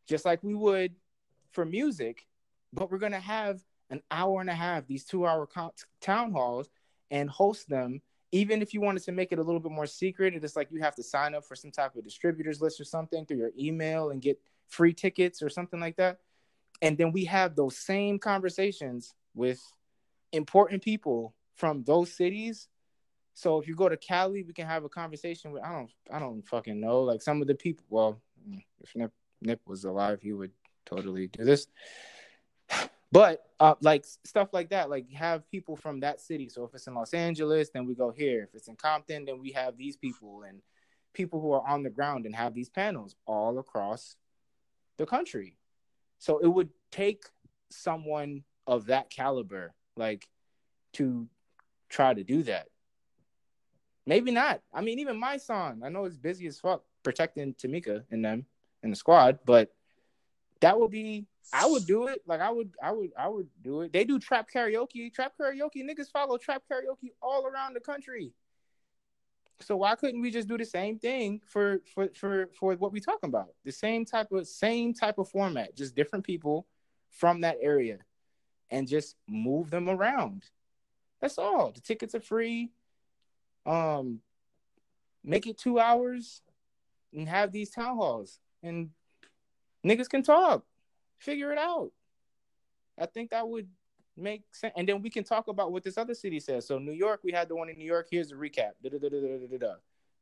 just like we would for music, but we're gonna have an hour and a half these two hour town halls and host them. Even if you wanted to make it a little bit more secret, it's like you have to sign up for some type of distributors list or something through your email and get free tickets or something like that. And then we have those same conversations with important people from those cities. So if you go to cali we can have a conversation with i don't i don't fucking know like some of the people well mm, if nip, nip was alive he would totally do this but uh, like stuff like that like have people from that city so if it's in los angeles then we go here if it's in compton then we have these people and people who are on the ground and have these panels all across the country so it would take someone of that caliber, like, to try to do that. Maybe not. I mean, even Mysonne, I know it's busy as fuck protecting Tamika and them in the squad, but that would be I would do it. Like I would I would I would do it. They do trap karaoke. Trap karaoke niggas follow trap karaoke all around the country. So why couldn't we just do the same thing for for for for what we talking about? The same type of same type of format, just different people from that area, and just move them around. That's all. The tickets are free. Um, make it two hours and have these town halls and niggas can talk, figure it out. I think that would make sense. And then we can talk about what this other city says. So New York, we had the one in New York. Here's a recap. Da-da-da-da-da-da-da.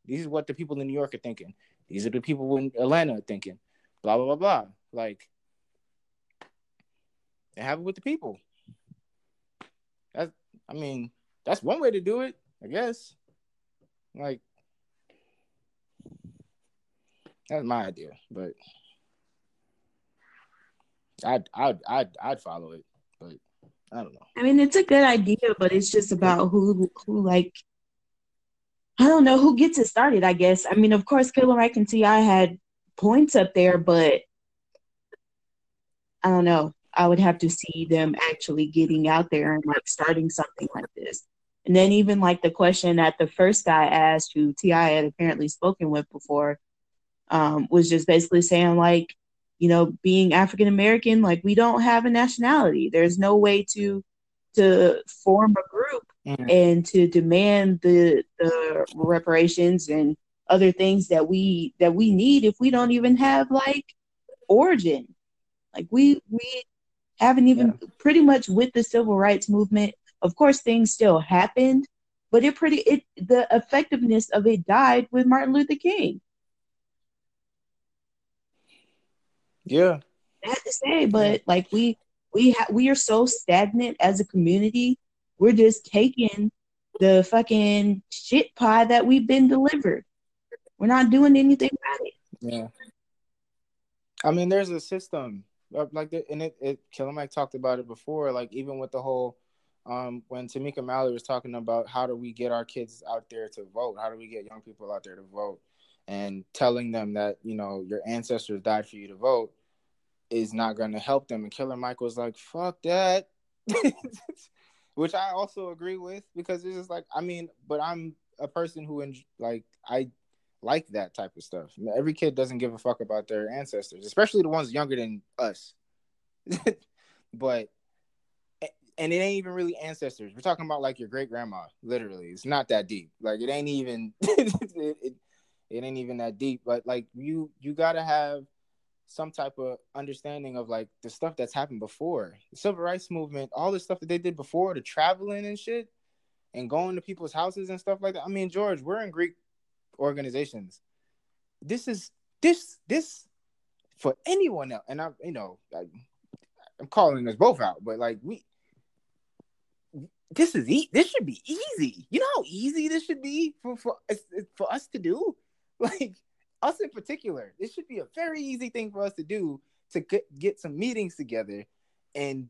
These is what the people in New York are thinking. These are the people in Atlanta are thinking. Blah blah blah blah. Like, and have it with the people. That's, I mean, that's one way to do it, I guess. Like, that's my idea, but I'd I'd I'd I'd follow it, but I don't know. I mean, it's a good idea, but it's just about who who like I don't know who gets it started. I guess. I mean, of course, Killer Mike and T.I. had points up there, but I don't know. I would have to see them actually getting out there and like starting something like this. And then even like the question that the first guy asked, who T.I. had apparently spoken with before, um, was just basically saying like, you know, being African American, like we don't have a nationality. There's no way to to form a group mm-hmm. and to demand the the reparations and other things that we that we need if we don't even have like origin. Like we we haven't even yeah. pretty much with the civil rights movement. Of course, things still happened, but it pretty it the effectiveness of it died with Martin Luther King. Yeah. I had to say, but like we we ha- we are so stagnant as a community. We're just taking the fucking shit pie that we've been delivered. We're not doing anything about it. Yeah. I mean, there's a system like the, and it, it Killer Mike talked about it before. Like even with the whole um, when Tamika Mallory was talking about how do we get our kids out there to vote? How do we get young people out there to vote? And telling them that you know your ancestors died for you to vote is not going to help them. And Killer Mike was like, "Fuck that," which I also agree with because it's just like I mean, but I'm a person who en- like I like that type of stuff. Every kid doesn't give a fuck about their ancestors, especially the ones younger than us. but and it ain't even really ancestors. We're talking about like your great grandma. Literally, it's not that deep. Like it ain't even it, it, it ain't even that deep. But like you you gotta have some type of understanding of like the stuff that's happened before. The civil rights movement all the stuff that they did before the traveling and shit and going to people's houses and stuff like that. I mean george we're in greek organizations. This is this this for anyone else and i you know I, i'm calling us both out but like we this is e- this should be easy. You know how easy this should be for for for us to do? Like us in particular, this should be a very easy thing for us to do to get, get some meetings together and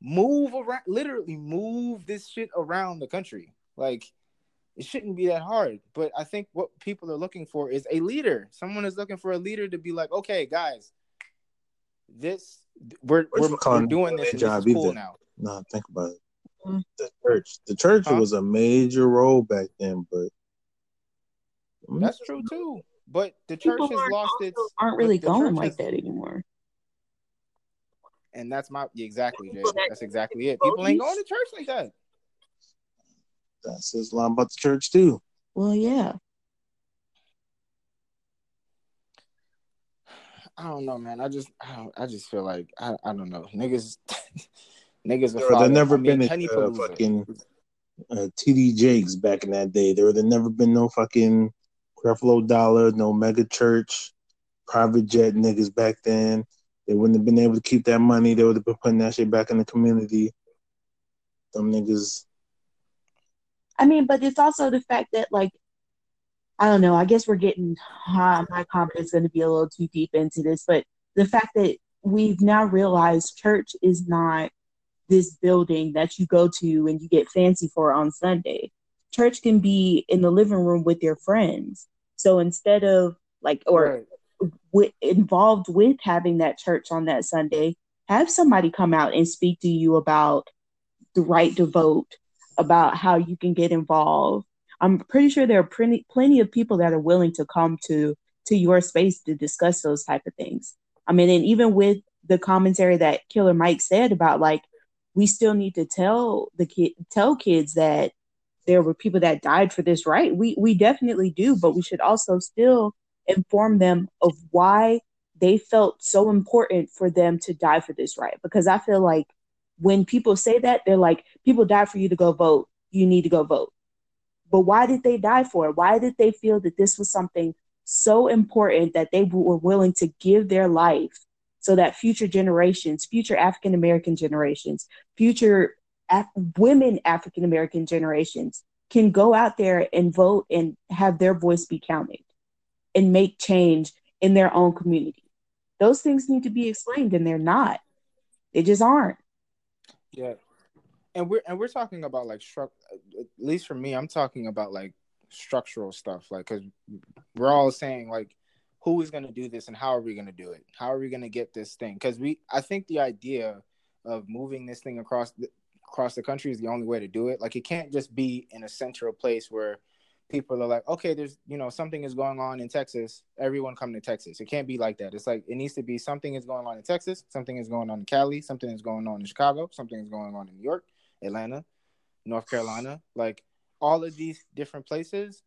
move around, literally move this shit around the country. Like, it shouldn't be that hard. But I think what people are looking for is a leader. Someone is looking for a leader to be like, okay, guys, this we're we're, we're, doing this. And job this is cool now. No, think about it. Mm-hmm. The church, the church huh? was a major role back then, but that's true too. But the church has lost its aren't really going like has, that anymore. And that's my exactly, Jay. That's exactly it. People ain't going to church like that. That says a lot about the church too. Well, yeah. I don't know, man. I just, I, I just feel like I, I don't know, niggas, niggas. There would never I mean, been a uh, fucking uh, TD Jakes back in that day. There would have never been no fucking Creflo Dollar, no mega church, private jet niggas back then. They wouldn't have been able to keep that money. They would have been putting that shit back in the community. Them niggas. I mean, but it's also the fact that, like, I don't know. I guess we're getting uh, my confidence is going to be a little too deep into this, but the fact that we've now realized church is not this building that you go to and you get fancy for on Sunday church can be in the living room with your friends. So instead of like, or right. w- involved with having that church on that Sunday, have somebody come out and speak to you about the right to vote, about how you can get involved. I'm pretty sure there are plenty, plenty of people that are willing to come to to your space to discuss those type of things. I mean, and even with the commentary that Killer Mike said about like we still need to tell the kid tell kids that there were people that died for this right. We we definitely do, but we should also still inform them of why they felt so important for them to die for this right. Because I feel like when people say that, they're like, people die for you to go vote. You need to go vote. But why did they die for it? Why did they feel that this was something so important that they were willing to give their life so that future generations, future African American generations, future Af- women African American generations can go out there and vote and have their voice be counted and make change in their own community. Those things need to be explained and they're not. They just aren't. Yeah. And we're and we're talking about like struct at least for me, I'm talking about like structural stuff like cuz we're all saying like who is going to do this and how are we going to do it? How are we going to get this thing? Cuz we I think the idea of moving this thing across across the country is the only way to do it. Like it can't just be in a central place where people are like, okay, there's you know something is going on in Texas, everyone come to Texas. It can't be like that. It's like it needs to be something is going on in Texas, something is going on in Cali, something is going on in Chicago, something is going on in New York, Atlanta, North Carolina, like all of these different places.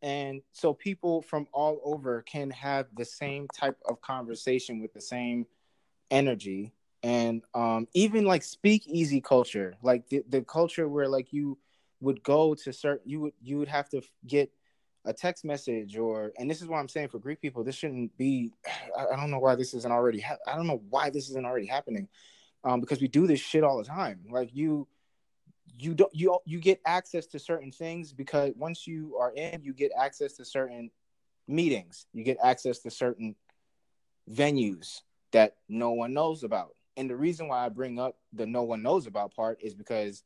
And so people from all over can have the same type of conversation with the same energy and um, even like speak easy culture, like the, the culture where like you would go to certain you would you would have to get a text message or and this is what I'm saying for Greek people this shouldn't be I, I don't know why this isn't already ha- I don't know why this isn't already happening um, because we do this shit all the time. Like you you don't you you get access to certain things because once you are in you get access to certain meetings. You get access to certain venues that no one knows about and the reason why I bring up the no one knows about part is because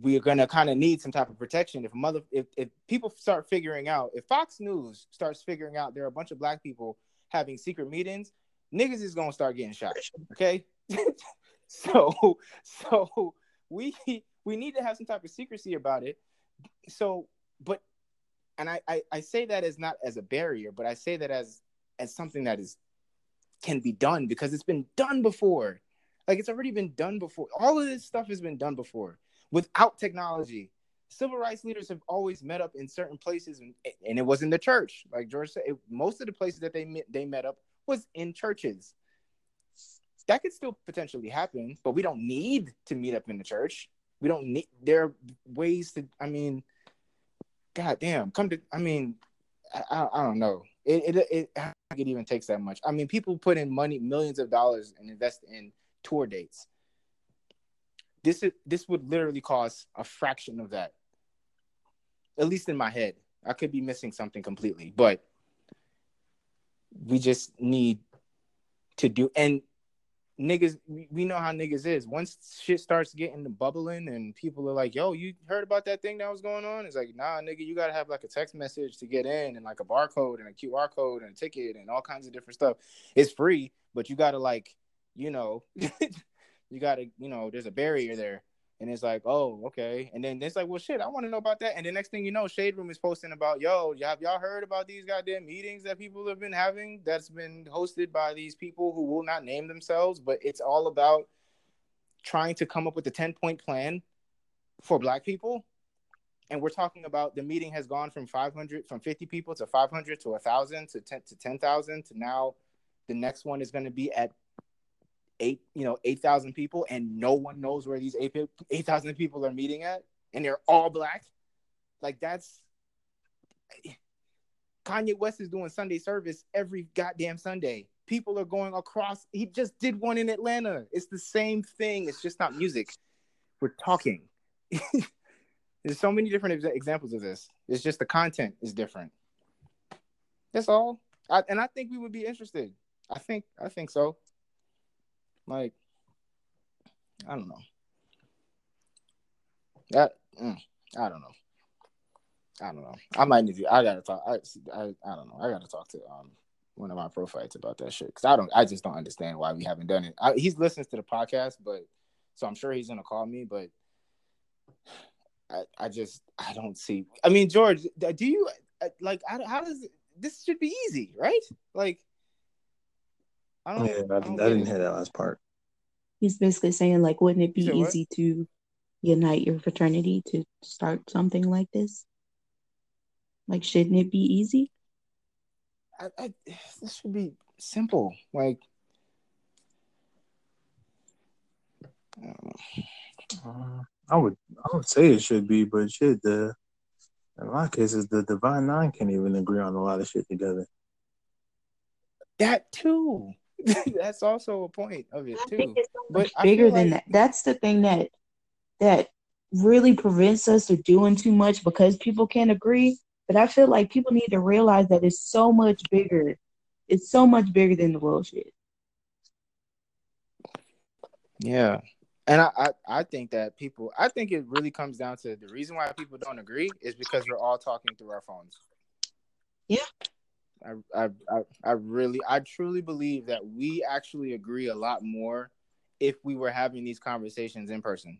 we're gonna kind of need some type of protection. If mother, if, if people start figuring out, if Fox News starts figuring out there are a bunch of black people having secret meetings, niggas is gonna start getting shot. Okay, so so we we need to have some type of secrecy about it. So, but and I, I I say that as not as a barrier, but I say that as as something that is can be done because it's been done before. Like it's already been done before. All of this stuff has been done before without technology. Civil rights leaders have always met up in certain places, and, and it was in the church. Like George said, it, most of the places that they met, they met up was in churches. That could still potentially happen, but we don't need to meet up in the church. We don't need. There are ways to. I mean, God damn, come to. I mean, I, I, I don't know. It, it it it even takes that much. I mean, people put in money, millions of dollars, and invest in tour dates. This is this would literally cost a fraction of that. At least in my head, I could be missing something completely, but we just need to do. And niggas, we know how niggas is. Once shit starts getting bubbling and people are like, yo, you heard about that thing that was going on? It's like, nah, nigga, you gotta have like a text message to get in and like a barcode and a QR code and a ticket and all kinds of different stuff. It's free, but you gotta like, you know, you gotta, you know, there's a barrier there. And it's like, oh, okay. And then it's like, well, shit, I want to know about that. And the next thing you know, Shade Room is posting about, yo, have y'all heard about these goddamn meetings that people have been having that's been hosted by these people who will not name themselves, but it's all about trying to come up with a 10 point plan for Black people. And we're talking about the meeting has gone from 500, from 50 people to 500 to 1,000 to 10 to 10,000 to now the next one is going to be at eight, you know, eight thousand people, and no one knows where these eight eight thousand people are meeting at, and they're all black. Like that's Kanye West is doing Sunday service every goddamn Sunday. People are going across. He just did one in Atlanta. It's the same thing. It's just not music. We're talking. There's so many different ex- examples of this. It's just the content is different. That's all. I, and I think we would be interested. I think I think so. Like, I don't know. That mm, I don't know. I don't know. I might need to. I gotta talk. I, I I don't know. I gotta talk to um one of my profiles about that shit because I don't. I just don't understand why we haven't done it. I, he's listens to the podcast, but so I'm sure he's gonna call me. But I I just I don't see. I mean, George, do you like how, how does this should be easy, right? Like I don't. Yeah, I, I, don't I didn't hear that last part. He's basically saying like, wouldn't it be easy what? to? unite your fraternity to start something like this? Like, shouldn't it be easy? I, I, this should be simple. Like, uh, I would I would say it should be, but shit, the in a lot of cases the Divine Nine can't even agree on a lot of shit together. That too. That's also a point of it too. but bigger than like... that. That's the thing that that really prevents us from doing too much because people can't agree. But I feel like people need to realize that it's so much bigger. It's so much bigger than the bullshit. Yeah. And I, I, I think that people I think it really comes down to the reason why people don't agree is because we're all talking through our phones. Yeah. I, I, I, I really, I truly believe that we actually agree a lot more if we were having these conversations in person.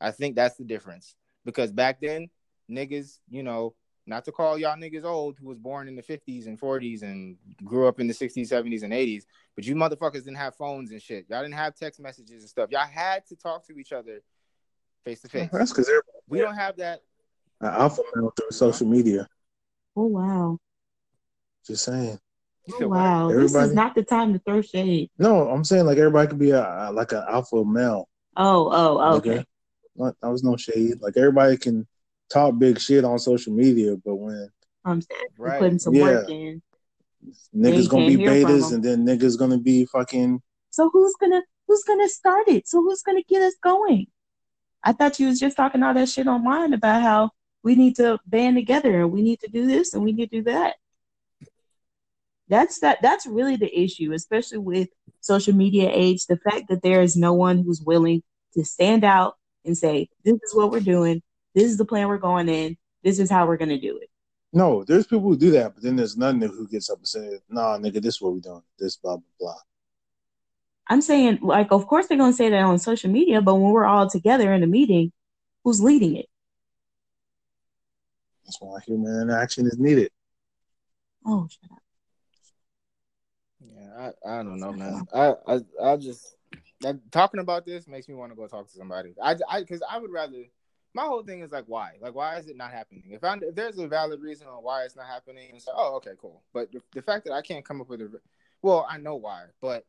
I think that's the difference because back then, niggas, you know, not to call y'all niggas old who was born in the 50s and 40s and grew up in the 60s, 70s, and 80s, but you motherfuckers didn't have phones and shit. Y'all didn't have text messages and stuff. Y'all had to talk to each other face to face. That's because we don't have that. alpha male through social media. Oh wow. Just saying. Oh, wow, everybody, this is not the time to throw shade. No, I'm saying like everybody could be a, like an alpha male. Oh, oh, oh okay. Like, that was no shade. Like everybody can talk big shit on social media, but when I'm saying right. putting some yeah. work in, niggas gonna be betas, and then niggas gonna be fucking. So who's gonna who's gonna start it? So who's gonna get us going? I thought you was just talking all that shit online about how we need to band together and we need to do this and we need to do that. That's that that's really the issue, especially with social media age, the fact that there is no one who's willing to stand out and say, This is what we're doing, this is the plan we're going in, this is how we're gonna do it. No, there's people who do that, but then there's none who gets up and says, Nah, nigga, this is what we're doing. This blah blah blah. I'm saying, like, of course they're gonna say that on social media, but when we're all together in a meeting, who's leading it? That's why human action is needed. Oh, shut up. I, I don't know, man. I I I just talking about this makes me want to go talk to somebody. I I because I would rather. My whole thing is like, why? Like, why is it not happening? If I if there's a valid reason on why it's not happening, it's like, oh, okay, cool. But the, the fact that I can't come up with a, well, I know why, but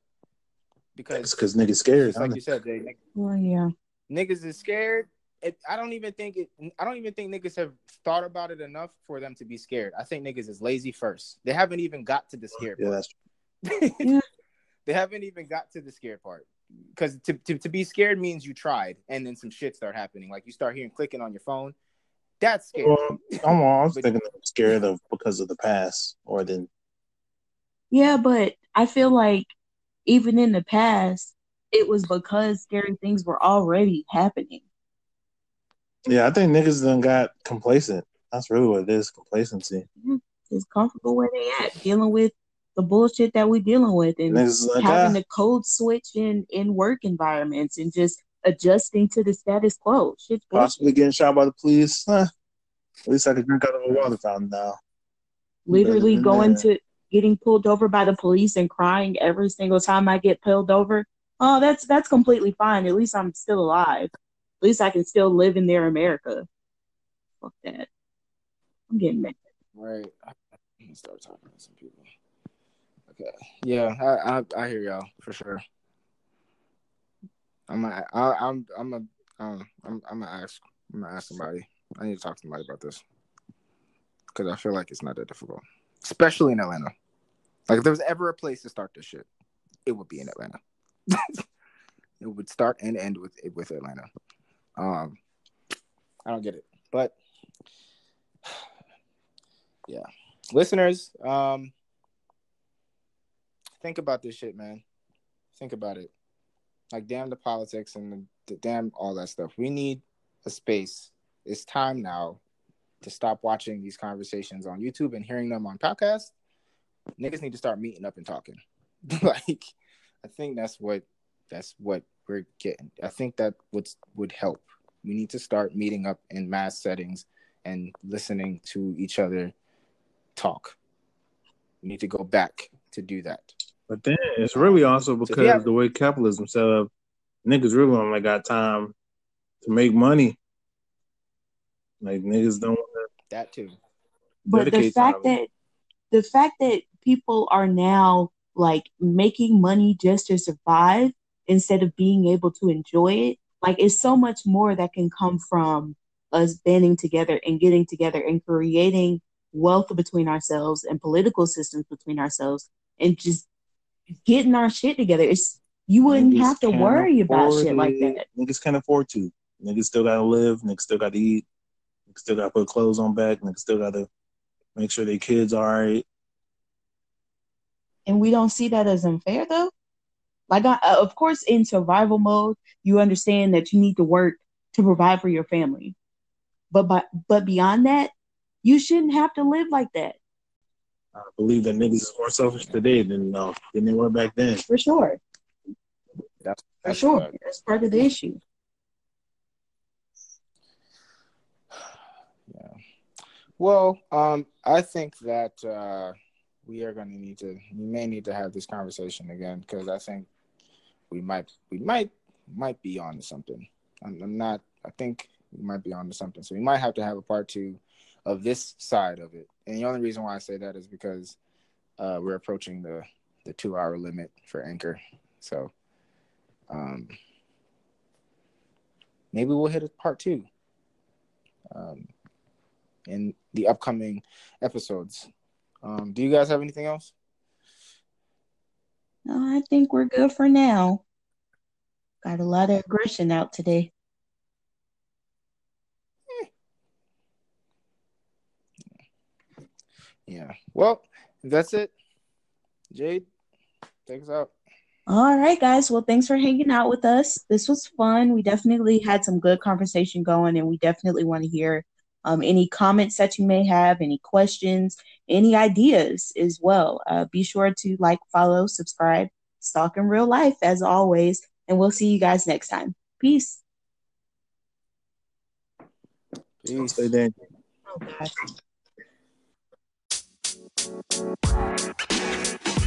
because because niggas scared, like you said, Jay. Niggas, well, yeah, niggas is scared. It, I don't even think it. I don't even think niggas have thought about it enough for them to be scared. I think niggas is lazy first. They haven't even got to the scared. Yeah, part. that's true. they haven't even got to the scared part. Because to, to, to be scared means you tried and then some shit start happening. Like you start hearing clicking on your phone. That's scary. Well, I'm, I was thinking I'm scared of because of the past or then yeah but i feel like even in the past it was because scary things were already happening. Yeah i think niggas done got complacent. That's really what it is complacency. Mm-hmm. it's comfortable where they at dealing with the bullshit that we're dealing with and like having ah. the code switch in in work environments and just adjusting to the status quo. Shit's Possibly getting shot by the police. Huh. At least I can drink out of a water fountain now. Literally going that. to getting pulled over by the police and crying every single time I get pulled over. Oh, that's that's completely fine. At least I'm still alive. At least I can still live in their America. Fuck that. I'm getting mad. Right. I can start talking to some people. Okay. Yeah, I, I, I hear y'all for sure. I'm a, I, I'm I'm a um I'm I'm gonna ask I'm gonna ask somebody. I need to talk to somebody about this because I feel like it's not that difficult, especially in Atlanta. Like if there was ever a place to start this shit, it would be in Atlanta. it would start and end with with Atlanta. Um, I don't get it, but yeah, listeners, um, think about this shit, man. Think about it. Like, damn the politics and the, the damn all that stuff. We need a space. It's time now to stop watching these conversations on YouTube and hearing them on podcasts. Niggas need to start meeting up and talking. like, I think that's what that's what we're getting. I think that would would help. We need to start meeting up in mass settings and listening to each other talk. We need to go back to do that. But then it's really also because so, yeah. the way capitalism set up, niggas really only got time to make money. Like niggas don't want that too. But the fact that the fact that people are now like making money just to survive instead of being able to enjoy it, like it's so much more that can come from us banding together and getting together and creating wealth between ourselves and political systems between ourselves and just getting our shit together. It's you wouldn't niggas have to worry about shit like that. Niggas can't afford to. Niggas still gotta live. Niggas still gotta eat. Niggas still gotta put clothes on back. Niggas still gotta make sure their kids are all right. And we don't see that as unfair though. Like, I, uh, of course, in survival mode, you understand that you need to work to provide for your family. But but but beyond that, you shouldn't have to live like that. I believe that niggas is more selfish today than uh, than they were back then. For sure. That's, that's for sure. That's part of the issue. Yeah. Well, um, I think that uh, we are going to need to, we may need to have this conversation again because I think we might, we might, might be on to something. I'm, I'm not. I think we might be on to something. So we might have to have a part two of this side of it. And the only reason why I say that is because uh, we're approaching the the two hour limit for Anchor. So um, maybe we'll hit a part two um, in the upcoming episodes. Um, do you guys have anything else? I think we're good for now. Got a lot of aggression out today. Yeah. Well, that's it. Jade, take us out. All right, guys. Well, thanks for hanging out with us. This was fun. We definitely had some good conversation going, and we definitely want to hear um, any comments that you may have, any questions, any ideas as well. Uh, be sure to like, follow, subscribe, stalk in real life as always, and we'll see you guys next time. Peace. Peace. Stay there. Oh, God. Thank you.